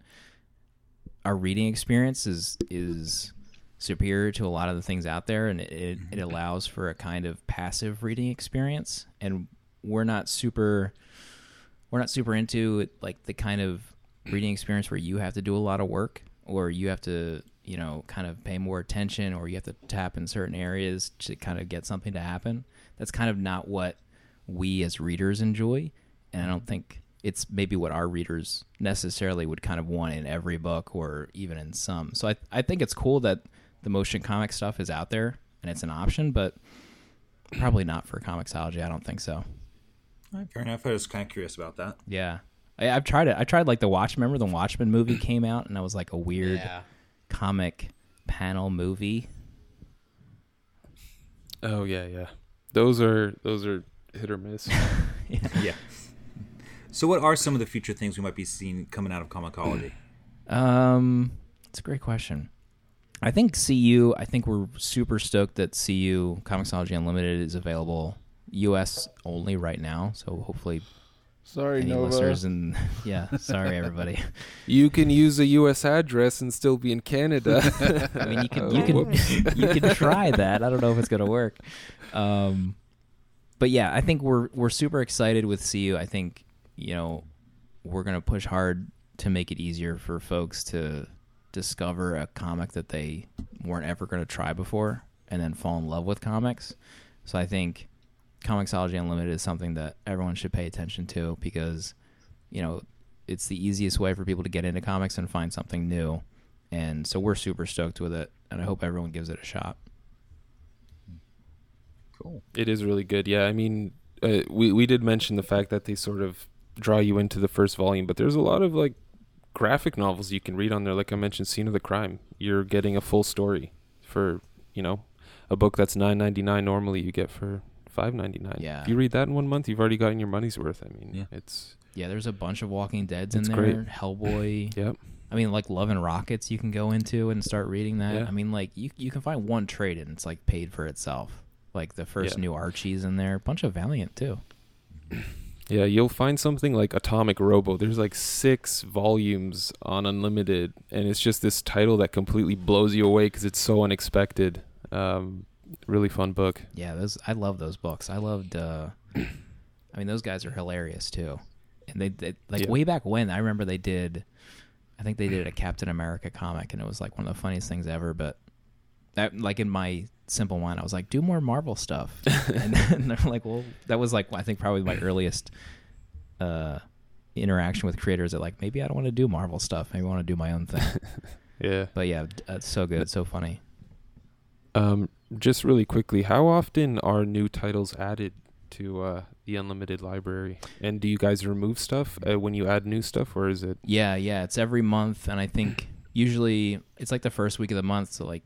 our reading experience is is superior to a lot of the things out there, and it, it, it allows for a kind of passive reading experience. And we're not super we're not super into like the kind of reading experience where you have to do a lot of work or you have to you know kind of pay more attention or you have to tap in certain areas to kind of get something to happen. That's kind of not what we as readers enjoy and i don't think it's maybe what our readers necessarily would kind of want in every book or even in some. So i, I think it's cool that the motion comic stuff is out there and it's an option but probably not for Comixology i don't think so right, fair enough. I was kind of curious about that. yeah, I, I've tried it. I tried like the Watch. Remember the Watchmen movie came out, and that was like a weird yeah. comic panel movie. Oh yeah, yeah. Those are those are hit or miss. [laughs] Yeah. So, what are some of the future things we might be seeing coming out of Comixology? [clears throat] Um, it's a great question. I think CU. I think we're super stoked that CU Comixology Unlimited is available. U.S. only right now, so hopefully Sorry, any Nova. listeners and [laughs] yeah, sorry [laughs] everybody. You can use a U.S. address and still be in Canada. [laughs] I mean, you can you can you can try that. I don't know if it's gonna work. Um, but yeah, I think we're we're super excited with CU. I think you know we're gonna push hard to make it easier for folks to discover a comic that they weren't ever gonna try before, and then fall in love with comics. So I think Comixology Unlimited is something that everyone should pay attention to because you know it's the easiest way for people to get into comics and find something new. And so we're super stoked with it, and I hope everyone gives it a shot. Cool. It is really good. Yeah, I mean, uh, we we did mention the fact that they sort of draw you into the first volume, but there's a lot of like graphic novels you can read on there. Like I mentioned, Scene of the Crime. You're getting a full story for you know a book that's nine ninety nine. Normally, you get for five ninety nine. Yeah. If you read that in one month, you've already gotten your money's worth. I mean, Yeah. it's Yeah, there's a bunch of Walking Dead's in there. great. Hellboy. [laughs] yep. I mean, like Love and Rockets, you can go into and start reading that. Yeah. I mean, like you you can find one trade and it's like paid for itself. Like the first Yeah. new Archie's in there, bunch of Valiant too. [clears throat] Yeah, you'll find something like Atomic Robo. There's like six volumes on Unlimited, and it's just this title that completely blows you away because it's so unexpected. Um, really fun book. Yeah, those I love those books. I loved. uh [clears throat] I mean, those guys are hilarious too. And they, they like Yeah. way back when I remember they did. I think they did a Captain America comic, and it was like one of the funniest things ever. But that, like in my simple mind, I was like, do more Marvel stuff. [laughs] and then they're like, well, that was like I think probably my earliest uh interaction with creators. That like maybe I don't want to do Marvel stuff. Maybe I want to do my own thing. [laughs] Yeah. but yeah, d- uh, it's so good, It's so funny. Um, just really quickly, how often are new titles added to uh, the Unlimited library? And do you guys remove stuff uh, when you add new stuff, or is it? Yeah, yeah, it's every month, and I think [clears throat] usually it's like the first week of the month. So like,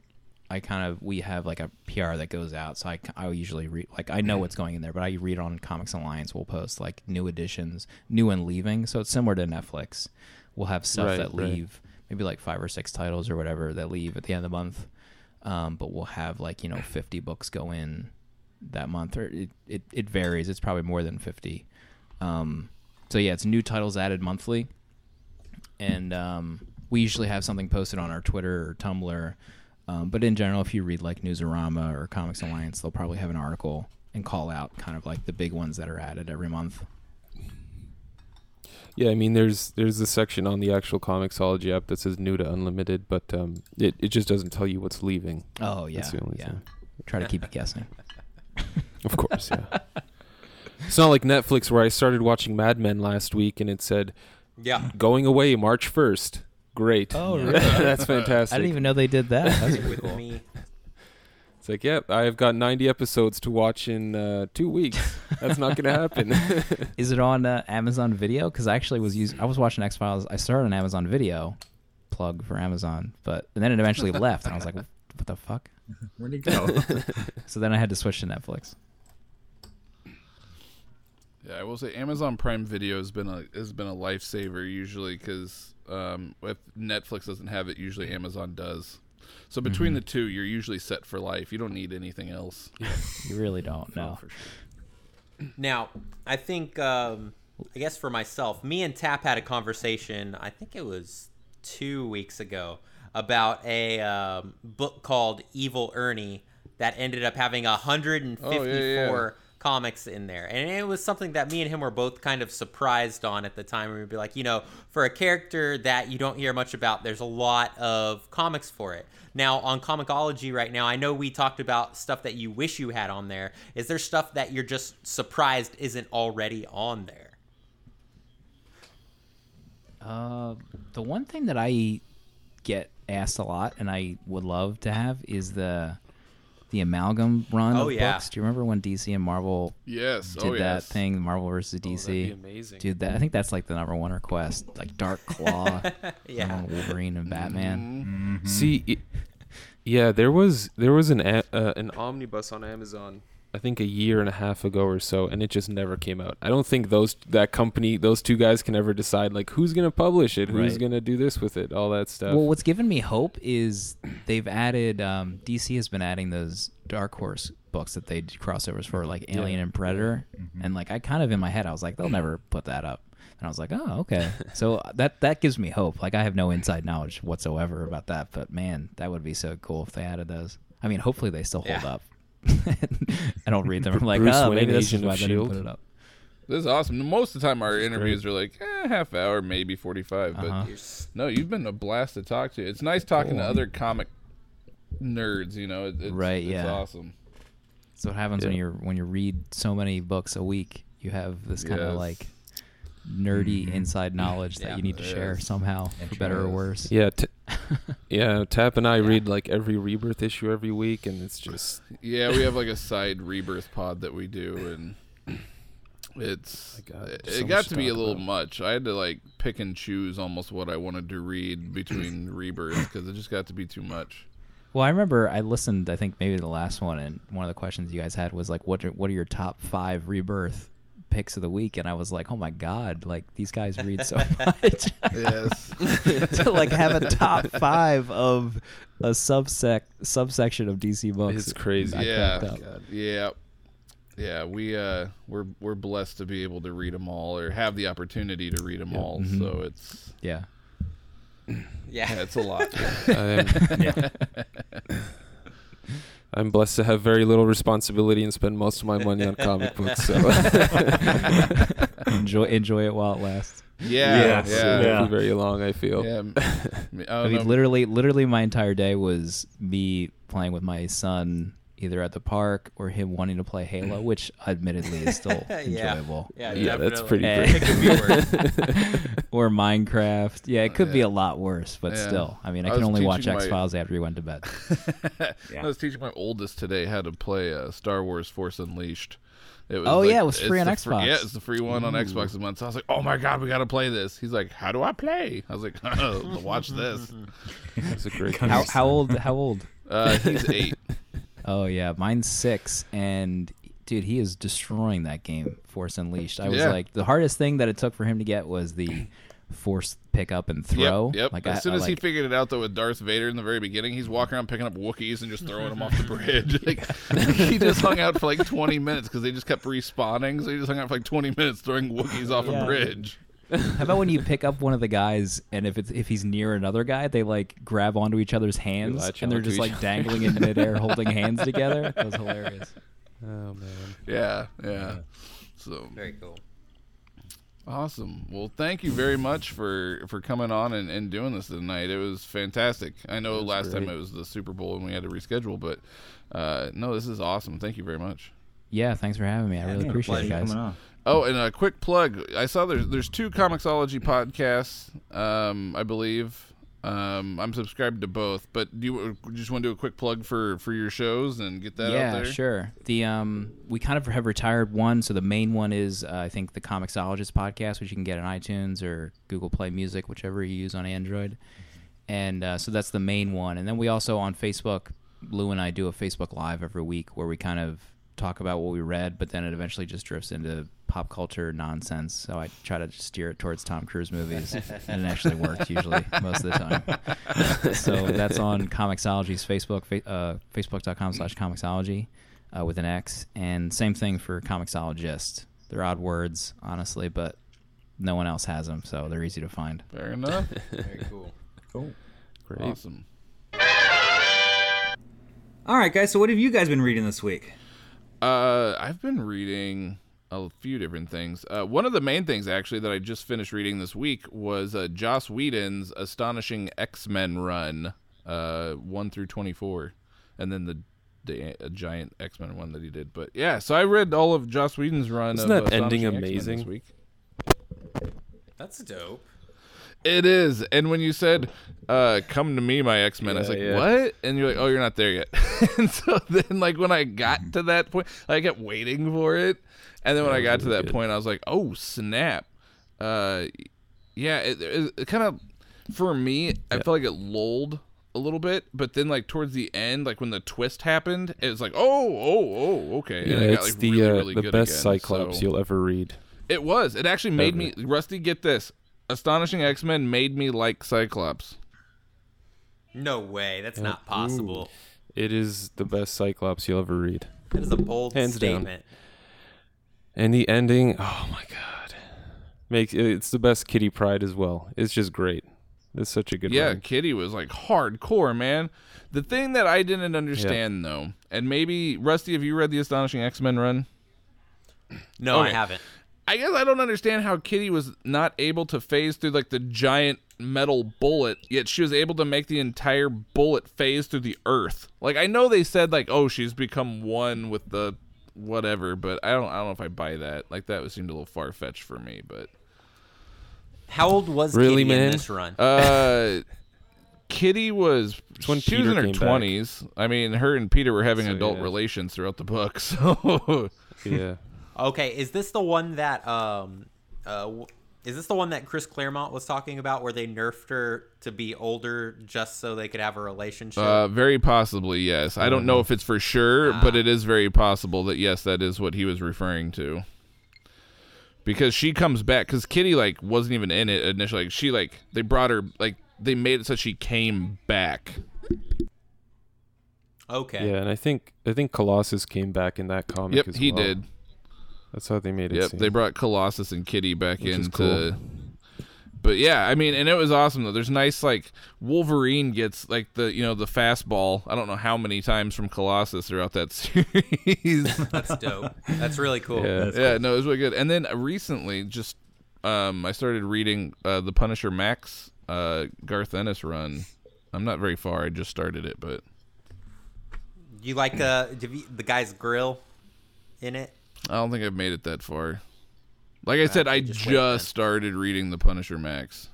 I kind of we have like a PR that goes out, so I I usually read like I know what's going in there, but I read on Comics Alliance. We'll post like new editions, new and leaving. So it's similar to Netflix. We'll have stuff Right, that right. leave maybe like five or six titles or whatever that leave at the end of the month. Um, but we'll have like you know 50 books go in that month, or it it, it varies. It's probably more than 50. Um, so yeah, it's new titles added monthly and um, we usually have something posted on our Twitter or Tumblr. Um, but in general, if you read like Newsarama or Comics Alliance, they'll probably have an article and call out kind of like the big ones that are added every month. Yeah, I mean, there's there's a section on the actual Comixology app that says new to Unlimited, but um, it it just doesn't tell you what's leaving. Oh yeah, That's the only yeah. thing. Try to keep it guessing. [laughs] Of course, yeah. It's not like Netflix where I started watching Mad Men last week and it said Yeah. going away March 1st. Great. Oh, really? [laughs] That's fantastic. I didn't even know they did that. [laughs] That's pretty cool. me. It's like, yep, I've got 90 episodes to watch in uh, two weeks. That's not going to happen. [laughs] Is it on uh, Amazon Video? Because I actually was using. I was watching X Files. I started on Amazon Video, plug for Amazon, but and then it eventually [laughs] left, and I was like, "What the fuck?" [laughs] Where'd he go? So then I had to switch to Netflix. Yeah, I will say Amazon Prime Video has been a has been a lifesaver usually because um, if Netflix doesn't have it, usually Amazon does. So between the two, you're usually set for life. You don't need anything else. You really don't know. Now, I think, um, I guess for myself, me and Tap had a conversation. I think it was two weeks ago about a um, book called Evil Ernie that ended up having 154 Oh, yeah, yeah. Comics in there, and it was something that me and him were both kind of surprised on at the time. We would be like, you know, for a character that you don't hear much about, there's a lot of comics for it. Now on Comixology right now, I know we talked about stuff that you wish you had on there. Is there stuff that you're just surprised isn't already on there? Uh, the one thing that I get asked a lot, and I would love to have, is the the amalgam run Oh, of yeah. books. Do you remember when DC and Marvel Yes. did oh that yes. thing, Marvel versus Oh, DC? that'd be amazing. Dude, that I think that's like the number one request, like Dark [laughs] Claw, Yeah. um, Wolverine and Batman. See, i yeah, there was there was an uh, an omnibus on Amazon. I think a year and a half ago or so, and it just never came out. I don't think those that company, those two guys, can ever decide like who's gonna publish it, who's Right. gonna do this with it, all that stuff. Well, what's given me hope is they've added um, DC has been adding those Dark Horse books that they did crossovers for, like Alien and Predator, and like I kind of in my head I was like, they'll never put that up, and I was like, oh okay, so that that gives me hope. Like I have no inside knowledge whatsoever about that, but man, that would be so cool if they added those. I mean, hopefully they still hold Yeah. up. [laughs] I don't read them. I'm like, Bruce oh, Wayne, maybe this is why of they didn't put it up. This is awesome. Most of the time, our interviews are like eh, half hour, maybe forty-five. But Uh-huh. no, you've been a blast to talk to. It's nice talking to other comic nerds. You know, it, it's, Right, It's yeah. awesome. So what happens when you're when you read so many books a week? You have this kind of like nerdy mm-hmm. inside knowledge that you need to share Yes. somehow, for better or worse. Yeah, t- [laughs] yeah. Tap and I read like every Rebirth issue every week, and it's just Yeah, we have like a side rebirth pod that we do, and it's My God, it, so it got to to be a little about. much. I had to like pick and choose almost what I wanted to read between [clears throat] rebirth because it just got to be too much. Well, I remember I listened. I think maybe the last one, and one of the questions you guys had was like, "What are, what are your top five rebirth picks of the week?" And I was like, "Oh my god! Like these guys read so [laughs] much." Yes. [laughs] to like have a top five of a subsec subsection of DC books. It's crazy. I yeah, yeah, yeah. We uh, we're we're blessed to be able to read them all or have the opportunity to read them all. Mhm. So it's Yeah. yeah, Yeah. it's a lot. [laughs] I'm, I'm blessed to have very little responsibility and spend most of my money on comic books. So [laughs] enjoy enjoy it while it lasts. Yeah, Yes, yeah, it yeah. won't be very long. I feel. m- me- [laughs] I I mean, know. literally, literally, my entire day was me playing with my son, either at the park or him wanting to play Halo, [clears throat] which admittedly is still [laughs] enjoyable. Yeah, Yeah, that's pretty Eh. It could be worse. or Minecraft. Yeah, it could be Yeah. a lot worse, but Yeah. still. I mean, I I can only watch X Files after he went to bed. Yeah. [laughs] I was teaching my oldest today how to play uh, Star Wars Force Unleashed. It was Oh, yeah, it was free on the Xbox. yeah, it's the free one on Xbox this month. So I was like, "Oh my god, we got to play this." He's like, "How do I play?" I was like, oh, [laughs] "Watch this." It's a great. How, how old? How old? Uh, he's eight. Oh yeah, mine's six, and dude, he is destroying that game, Force Unleashed. I was Yeah. like, the hardest thing that it took for him to get was the Force pick up and throw. Yep, yep. Like as I- soon I as he like- figured it out, though, with Darth Vader in the very beginning, he's walking around picking up Wookiees and just throwing them off the bridge. [laughs] like, he just hung out for like 20 minutes because they just kept respawning. So he just hung out for like 20 minutes throwing Wookiees off Yeah. a bridge. How about when you pick up one of the guys, and if it's if he's near another guy, they like grab onto each other's hands, and they're just each like dangling in midair, [laughs] holding hands together. That was hilarious. Oh man. Yeah, yeah. So Very cool. Awesome. Well, thank you very much for for coming on and, and doing this tonight. It was fantastic. I know last time it was the Super Bowl and we had to reschedule, but uh, no, this is awesome. Thank you very much. Yeah, thanks for having me. I really Yeah, appreciate it, pleasure guys. Oh, and a quick plug. I saw there's there's two Comixology podcasts, um, I believe. Um, I'm subscribed to both, but do you just want to do a quick plug for for your shows and get that out yeah, there? sure. The um, we kind of have retired one. So the main one is uh, I think the Comixologist podcast, which you can get on iTunes or Google Play Music, whichever you use on Android. And uh, so that's the main one. And then we also on Facebook, Lou and I do a Facebook Live every week where we kind of talk about what we read, but then it eventually just drifts into pop culture nonsense. So I try to steer it towards Tom Cruise movies, and it actually works usually [laughs] most of the time. so that's on Comixology's Facebook, fa- uh, facebook.com slash Comixology uh, with an X. And same thing for Comixologist. They're odd words, honestly, but no one else has them, so they're easy to find. Fair enough. [laughs] Very cool. Cool. Great. awesome. All right, guys. So what have you guys been reading this week? Uh, I've been reading a few different things. Uh, one of the main things actually that I just finished reading this week was uh, Joss Whedon's astonishing X Men run, uh, one through twenty four, and then the the uh, giant X Men one that he did. But yeah, so I read all of Joss Whedon's run. Isn't of that ending amazing? This week. That's dope. It is. And when you said, uh, come to me, my X Men, I was like, yeah. what? And you're like, oh, you're not there yet. [laughs] and so then, like, when I got to that point, I kept waiting for it. And then when I Yeah, got to that good. point, I was like, oh, snap. Uh, yeah, it, it, it kind of, for me, I felt like it lulled a little bit. But then, like, towards the end, like, when the twist happened, it was like, oh, oh, oh, okay. Yeah, and it got, it's like, the really, uh, really the good best again. Cyclops So- you'll ever read. It was. It actually made Ever. me, Rusty, get this. Astonishing X Men made me like Cyclops. No way. That's not possible. It is the best Cyclops you'll ever read. That is a bold Hands down. Statement. And the ending, oh my god, makes it's the best Kitty Pryde as well. It's just great. It's such a good yeah, run. Kitty was like hardcore, man. The thing that I didn't understand though, and maybe Rusty, have you read the Astonishing X Men run? No, I haven't. I guess I don't understand how Kitty was not able to phase through like the giant metal bullet, yet she was able to make the entire bullet phase through the earth. Like I know they said like, oh, she's become one with the whatever, but I don't I don't know if I buy that. Like that would seem a little far fetched for me, but How old was Really, Kitty in this run? uh [laughs] Kitty was when she was in her twenties. I mean, her and Peter were having So, adult yeah. relations throughout the book. [laughs] So yeah. Okay, is this the one that um uh w- is this the one that Chris Claremont was talking about where they nerfed her to be older just so they could have a relationship? Uh, very possibly, yes. I don't Mm-hmm. know if it's for sure, Ah. but it is very possible that yes, that is what he was referring to. Because she comes back, because Kitty like wasn't even in it initially. Like she like they brought her like they made it so she came back. okay. Yeah, and I think I think Colossus came back in that comic Yep, as he well. did. That's how they made it. Yep, seem. they brought Colossus and Kitty back Which is into. cool. But yeah, I mean, and it was awesome though. There's nice like Wolverine gets like the you know the fastball. I don't know how many times from Colossus throughout that [laughs] series. [laughs] That's dope. That's really cool. Yeah. yeah, no, it was really good. And then recently, just um, I started reading uh, the Punisher Max uh, Garth Ennis run. I'm not very far. I just started it, but You like uh the guy's grill in it? I don't think I've made it that far. Like I said, I just just, started reading the Punisher Max.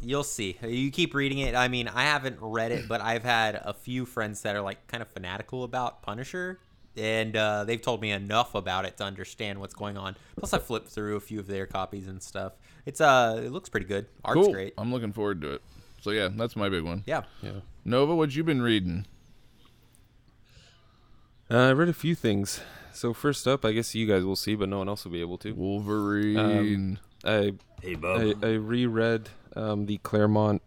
You'll see. You keep reading it. I mean, I haven't read it, but I've had a few friends that are like kind of fanatical about Punisher, and uh, they've told me enough about it to understand what's going on. Plus, I flipped through a few of their copies and stuff. It's uh, it looks pretty good. Art's cool. great. I'm looking forward to it. So yeah, that's my big one. Yeah. Yeah. Nova, what you been reading? Uh, I read a few things. So first up, I guess you guys will see, but no one else will be able to. Wolverine. I Hey, I, Bub. I reread um, the Claremont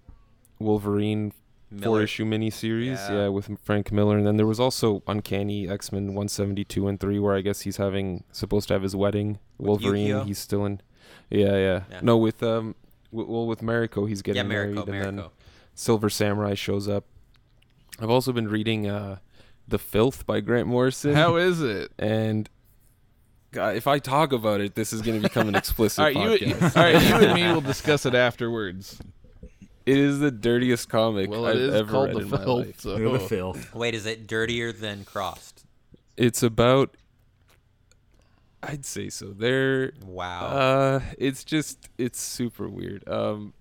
Wolverine Miller. four issue miniseries, Yeah. yeah. with Frank Miller, and then there was also Uncanny X Men one seventy two and three, where I guess he's having supposed to have his wedding. Wolverine, Yukio? he's still in. Yeah, yeah, Yeah. No, with um, w- well, with Mariko, he's Yeah, getting married, Mariko. and then Mariko. Silver Samurai shows up. I've also been reading uh, The Filth by Grant Morrison. How is it? and God, if I talk about it, this is going to become an explicit All right, you, podcast. all right, you and me [laughs] will discuss it afterwards. It is the dirtiest comic Well, I've it is ever read the in my filth. life. So. The filth. Wait, is it dirtier than Crossed? It's about. I'd say so. They're Wow. Uh, it's just it's super weird. Um,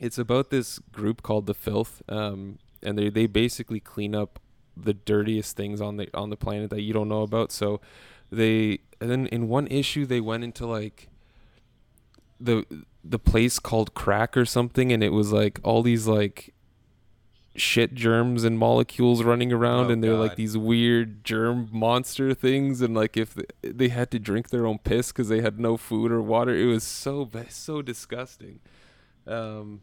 it's about this group called the Filth. Um, and they they basically clean up the dirtiest things on the on the planet that you don't know about. So, they and then in one issue they went into like the the place called crack or something and it was like all these like shit germs and molecules running around Oh, and they're like these weird germ monster things and like if th- they had to drink their own piss because they had no food or water. It was so so disgusting. Um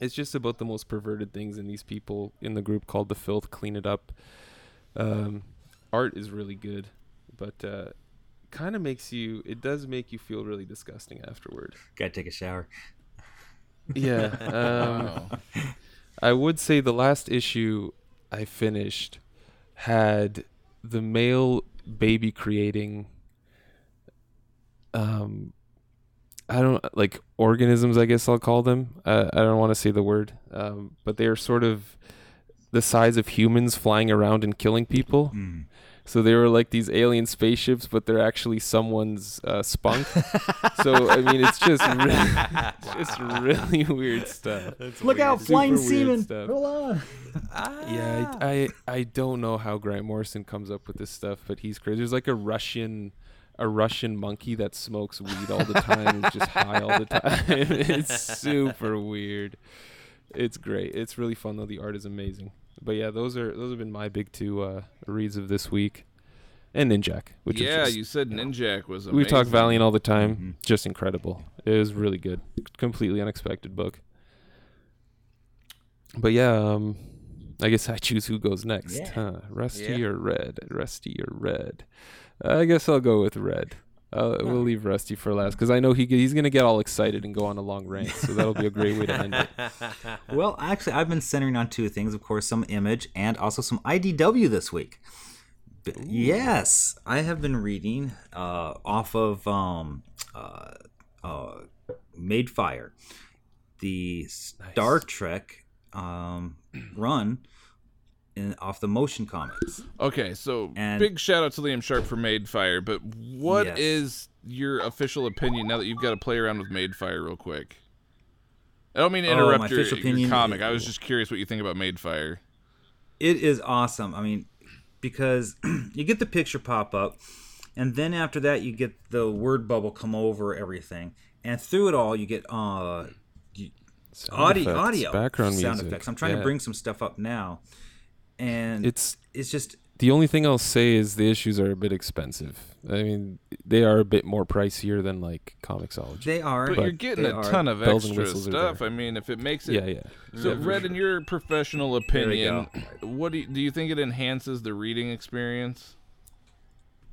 it's just about the most perverted things and these people in the group called the filth clean it up. Um art is really good but uh kind of makes you it does make you feel really disgusting afterward. Gotta take a shower. yeah [laughs] um I would say the last issue I finished had the male baby creating um I don't like organisms I guess I'll call them. Uh, I don't want to say the word. Um but they are sort of the size of humans flying around and killing people. Mm. So they were like these alien spaceships, but they're actually someone's uh, spunk. [laughs] so I mean, it's just really, just really [laughs] weird stuff. Look out, flying weird semen! stuff. Hold on. Yeah, I, I I don't know how Grant Morrison comes up with this stuff, but he's crazy. There's like a Russian a Russian monkey that smokes weed all the time, is just high all the time. [laughs] it's super weird. It's great. It's really fun though. The art is amazing. But yeah, those are those have been my big two uh, reads of this week, and Ninjak, which yeah, is just, you said Ninjak was amazing. we talk Valiant all the time. Mhm. Just incredible. It was really good. Completely unexpected book. But yeah, um, I guess I choose who goes next, Yeah. huh? Rusty Yeah. or Red? Rusty or Red? I guess I'll go with Red. Uh, we'll leave Rusty for last because I know he he's gonna get all excited and go on a long rant, so that'll be a great way to end it. [laughs] Well, actually, I've been centering on two things. Of course, some image and also some IDW this week. Yes, I have been reading uh, off of um, uh, uh, Madefire, the Star Trek um, run in off the motion comics. Okay, so And- big shout out to Liam Sharp for Madefire, but what Yes. is your official opinion now that you've got to play around with Madefire real quick? I don't mean to Oh, interrupt your, your opinion comic. is- I was just curious what you think about Madefire. It is awesome. I mean, because [clears throat] you get the picture pop up, and then after that, you get the word bubble come over everything, and through it all, you get uh, you- Sound audio, effects, audio, background sound music. effects. I'm trying to bring some stuff up now, and It's it's just the only thing I'll say is the issues are a bit expensive. I mean, they are a bit more pricier than like Comixology. they are. But, you're getting they a are. ton of Bells extra stuff. I mean, if it makes it yeah, yeah. So, Red, in your professional opinion, what do you, do you think it enhances the reading experience?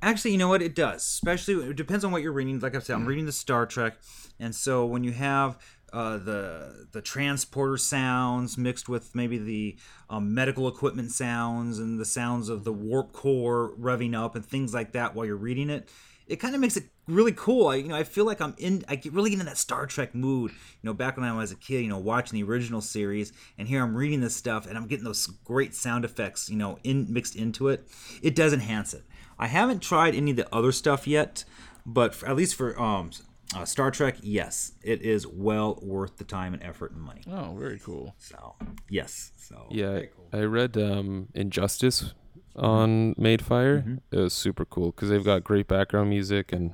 Actually, you know what? It does. Especially it depends on what you're reading. Like I said, I'm reading the Star Trek, and so when you have uh, the the transporter sounds mixed with maybe the um, medical equipment sounds and the sounds of the warp core revving up and things like that while you're reading it, it kind of makes it really cool. I, you know, I feel like I'm in. I get really into that Star Trek mood. You know, back when I was a kid, you know, watching the original series, and here I'm reading this stuff, and I'm getting those great sound effects, you know, in mixed into it. It does enhance it. I haven't tried any of the other stuff yet, but for, at least for um, uh, Star Trek, yes, it is well worth the time and effort and money. Oh, very cool. So yes, so Yeah, I read um, Injustice on Madefire. Mm-hmm. It was super cool because they've got great background music and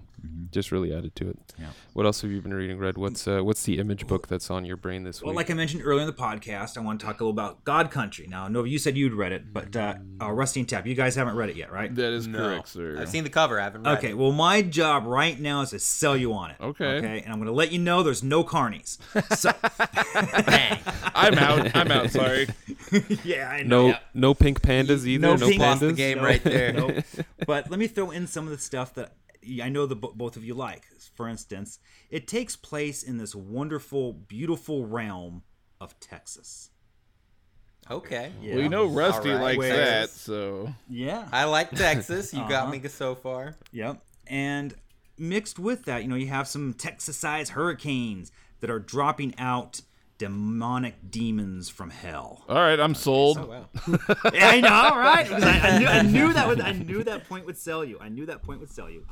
just really added to it. Yeah. What else have you been reading, Red? What's uh, what's the image book that's on your brain this Well, week? Well, like I mentioned earlier in the podcast, I want to talk a little about God Country. Now, Nova, you said you'd read it, but uh, uh, Rusty and Tap, you guys haven't read it yet, right? That is No. correct, sir. I've seen the cover. I haven't read Okay, it. well, my job right now is to sell you on it. Okay. Okay, and I'm going to let you know there's no carnies. So, [laughs] [laughs] I'm out. I'm out. Sorry. [laughs] yeah, I know. no, no pink pandas either. No No, pink- pandas. Lost the game right there. Nope. But let me throw in some of the stuff that I know the both of you like. For instance, it takes place in this wonderful, beautiful realm of Texas. Okay. Yeah. Well, you know Rusty All right. likes Where- that, so Yeah. I like Texas. You Uh-huh. got me so far. Yep. And mixed with that, you know, you have some Texas-sized hurricanes that are dropping out demonic demons from hell. all right, I'm sold. Oh [laughs] wow. Yeah, I know, right? [laughs] Because I, I, knew, I knew that would, I knew that point would sell you. I knew that point would sell you.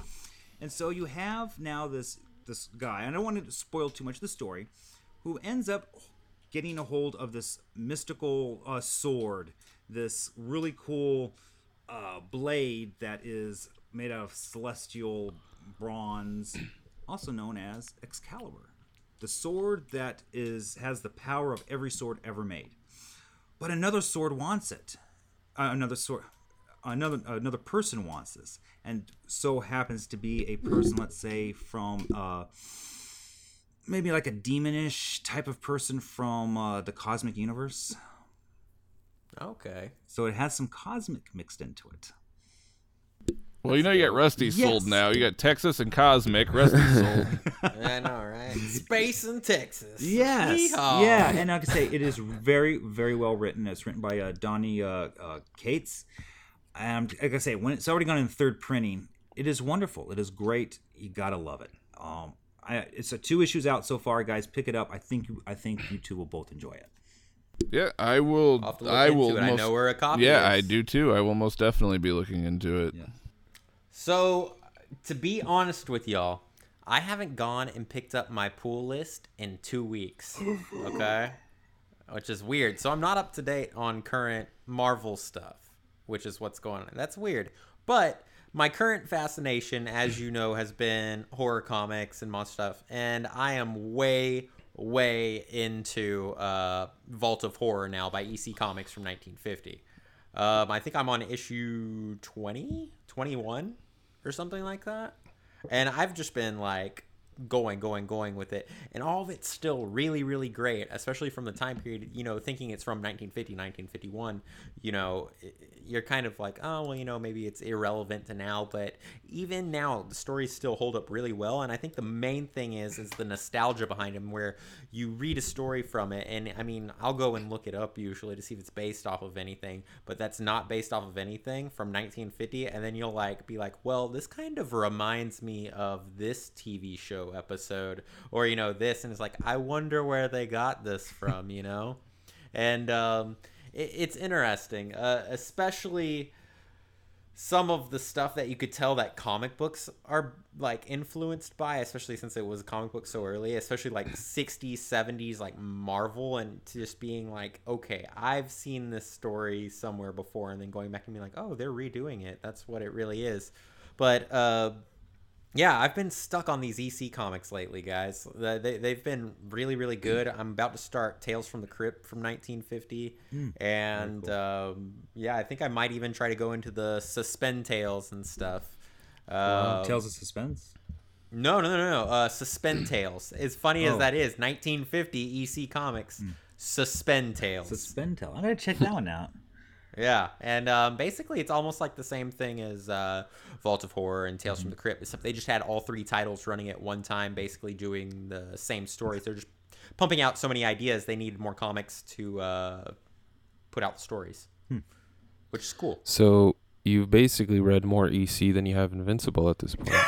And so you have now this this guy. I don't want to spoil too much of the story, who ends up getting a hold of this mystical uh, sword, this really cool uh, blade that is made out of celestial bronze, also known as Excalibur, the sword that is has the power of every sword ever made but another sword wants it. Uh, another sword, another another person wants this, and so happens to be a person, let's say from uh, maybe like a demonish type of person from uh, the cosmic universe. Okay. So it has some cosmic mixed into it. Well, you know you got Rusty sold now. You got Texas and Cosmic. Rusty [laughs] sold. I know, right? Space and Texas. Yes. Yeehaw. Yeah, and like I say, it is very, very well written. It's written by uh, Donny uh, uh, Cates. And like I say, when it's already gone in third printing, it is wonderful. It is great. You gotta love it. Um, I, it's a two issues out so far, guys. Pick it up. I think you, I think you two will both enjoy it. yeah, I will. I'll have to look I into will. it. Most, I know where a copy Yeah, is. I do too. I will most definitely be looking into it. Yeah. So, to be honest with y'all, I haven't gone and picked up my pull list in two weeks. Okay? [gasps] Which is weird. So, I'm not up to date on current Marvel stuff, which is what's going on. That's weird. But my current fascination, as you know, has been horror comics and monster stuff. And I am way, way into uh, Vault of Horror now by EC Comics from 1950. Um, I think I'm on issue 20, 21 or something like that. And I've just been like going, going, going with it, and all of it's still really, really great, especially from the time period. You know, thinking it's from 1950, 1951. You know, you're kind of like, oh well, you know, maybe it's irrelevant to now, but even now, the stories still hold up really well. And I think the main thing is is the nostalgia behind them, where you read a story from it, and I mean, I'll go and look it up usually to see if it's based off of anything, but that's not based off of anything from 1950, and then you'll like be like, well, this kind of reminds me of this TV show episode, or you know, this, and it's like, I wonder where they got this from, you know, [laughs] and um, it, it's interesting, uh, especially some of the stuff that you could tell that comic books are like influenced by especially since it was a comic book so early especially like [clears throat] 60s 70s like marvel and just being like okay i've seen this story somewhere before and then going back and being like oh they're redoing it. That's what it really is. But uh yeah, I've been stuck on these EC comics lately, guys. They, they've been really, really good. I'm about to start Tales from the Crypt from 1950. Mm, and cool. um, yeah, I think I might even try to go into the Suspend Tales and stuff. Uh, Um, Tales of Suspense. no, no, no, no. Uh, Suspend [clears throat] Tales. As funny as Oh. that is, 1950 EC Comics. Suspend Tales. Suspend Tale. I'm gonna check that one out. Yeah, and um, basically it's almost like the same thing as uh, Vault of Horror and Tales from Mm-hmm. the Crypt, except they just had all three titles running at one time, basically doing the same stories. They're just pumping out so many ideas, they needed more comics to uh, put out the stories, Hmm. which is cool. So you've basically read more EC than you have Invincible at this point. [laughs]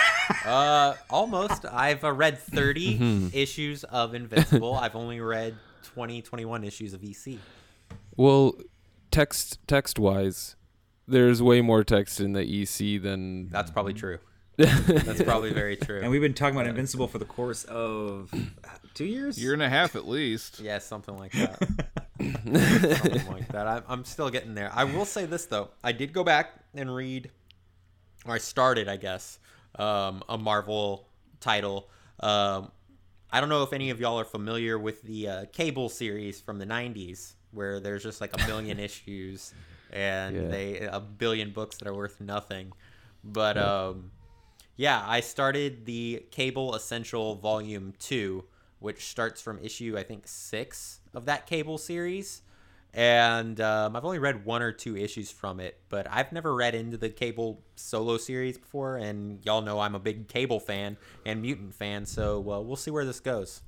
Uh, almost. I've uh, read 30 Mhm. issues of Invincible. I've only read 20, 21 issues of EC. well, text text wise, there's way more text in the EC than That's probably true. [laughs] That's probably very true. And we've been talking about Invincible for the course of two years. Year and a half at least. Yeah, something like that. [laughs] something like that. I'm, I'm still getting there. I will say this though. I did go back and read, or I started, I guess, um, a Marvel title. Um, I don't know if any of y'all are familiar with the uh, Cable series from the '90s, where there's just like a million [laughs] issues and Yeah. they a billion books that are worth nothing. But um, yeah, I started the Cable Essential Volume 2, which starts from issue, I think, six of that Cable series. And um, I've only read one or two issues from it, but I've never read into the Cable solo series before. And y'all know I'm a big Cable fan and Mutant fan, so uh, we'll see where this goes.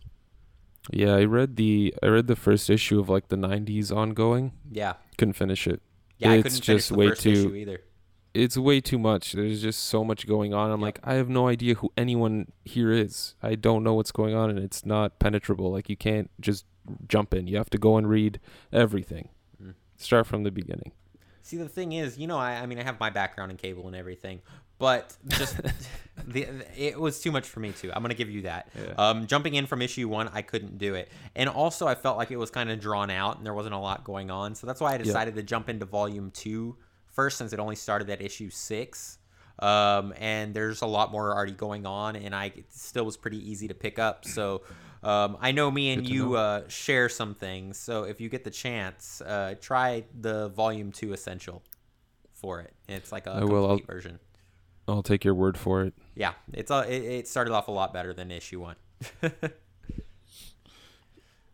Yeah, I read the I read the first issue of like the '90s ongoing. Yeah. Couldn't finish it. Yeah, I it's couldn't finish just the way first too. issue either. It's way too much. There's just so much going on. I'm like, I have no idea who anyone here is. I don't know what's going on, and it's not penetrable. Like you can't just jump in. You have to go and read everything. Mm. Start from the beginning. See, the thing is, you know, I, I mean, I have my background in cable and everything, but just [laughs] the, it was too much for me too. I'm gonna give you that. Yeah. Um, jumping in from issue one, I couldn't do it, and also I felt like it was kind of drawn out and there wasn't a lot going on. So that's why I decided to jump into volume two first, since it only started at issue six. Um, and there's a lot more already going on, and I it still was pretty easy to pick up. So. Um, I know me and you uh, share some things, so if you get the chance, uh, try the Volume Two Essential for it. It's like a I will. complete I'll- version. I'll take your word for it. Yeah, it's a, it, it started off a lot better than issue one. [laughs]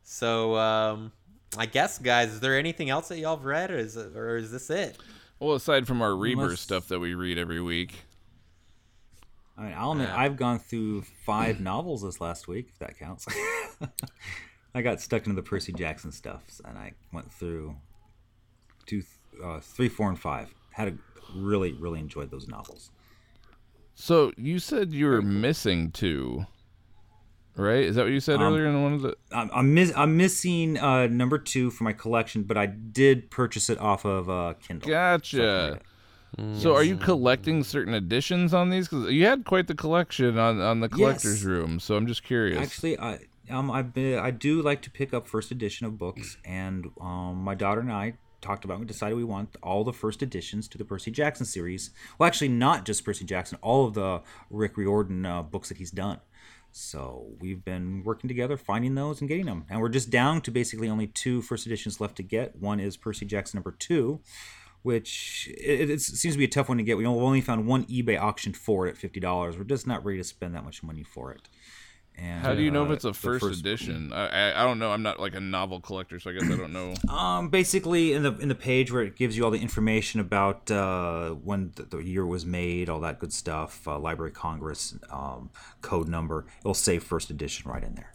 so, um, I guess, guys, is there anything else that y'all have read, or is it, or is this it? Well, aside from our Rebirth Unless- stuff that we read every week. I mean, I'll admit, Yeah. I've gone through five [clears throat] novels this last week, if that counts. [laughs] I got stuck into the Percy Jackson stuff, and I went through two, uh, three, four, and five. Had a really, really enjoyed those novels. So you said you were missing two, right? Is that what you said Um, earlier in one of the? I'm I'm, miss, I'm missing uh, number two for my collection, but I did purchase it off of uh, Kindle. So I can read Gotcha. So are you collecting certain editions on these? Because you had quite the collection on on the collector's Yes. room. So I'm just curious. Actually, I um I've been I do like to pick up first edition of books, and um my daughter and I talked about we decided we want all the first editions to the Percy Jackson series. Well, actually, not just Percy Jackson, all of the Rick Riordan uh, books that he's done. So we've been working together, finding those and getting them, and we're just down to basically only two first editions left to get. One is Percy Jackson number two, which it, it seems to be a tough one to get. We only found one eBay auction for it at fifty dollars. We're just not ready to spend that much money for it. And, How do you know if uh, it's a the first, edition? I, I don't know. I'm not like a novel collector, so I guess I don't know. [clears throat] Um, basically, in the in the page where it gives you all the information about uh, when the, the year was made, all that good stuff, uh, Library of Congress, um, code number, it'll say first edition right in there,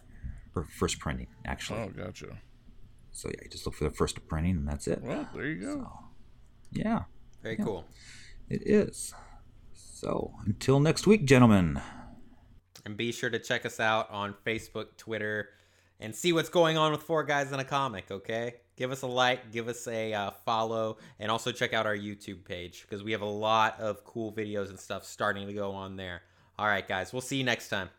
or first printing actually. Oh, gotcha. So yeah, you just look for the first printing, and that's it. Well, there you go. Yeah, Very Yeah. cool. it is. So until next week, gentlemen. And be sure to check us out on Facebook, Twitter, and see what's going on with Four Guys in a Comic, okay? Give us a like, give us a uh, follow, and also check out our YouTube page because we have a lot of cool videos and stuff starting to go on there. All right, guys, we'll see you next time.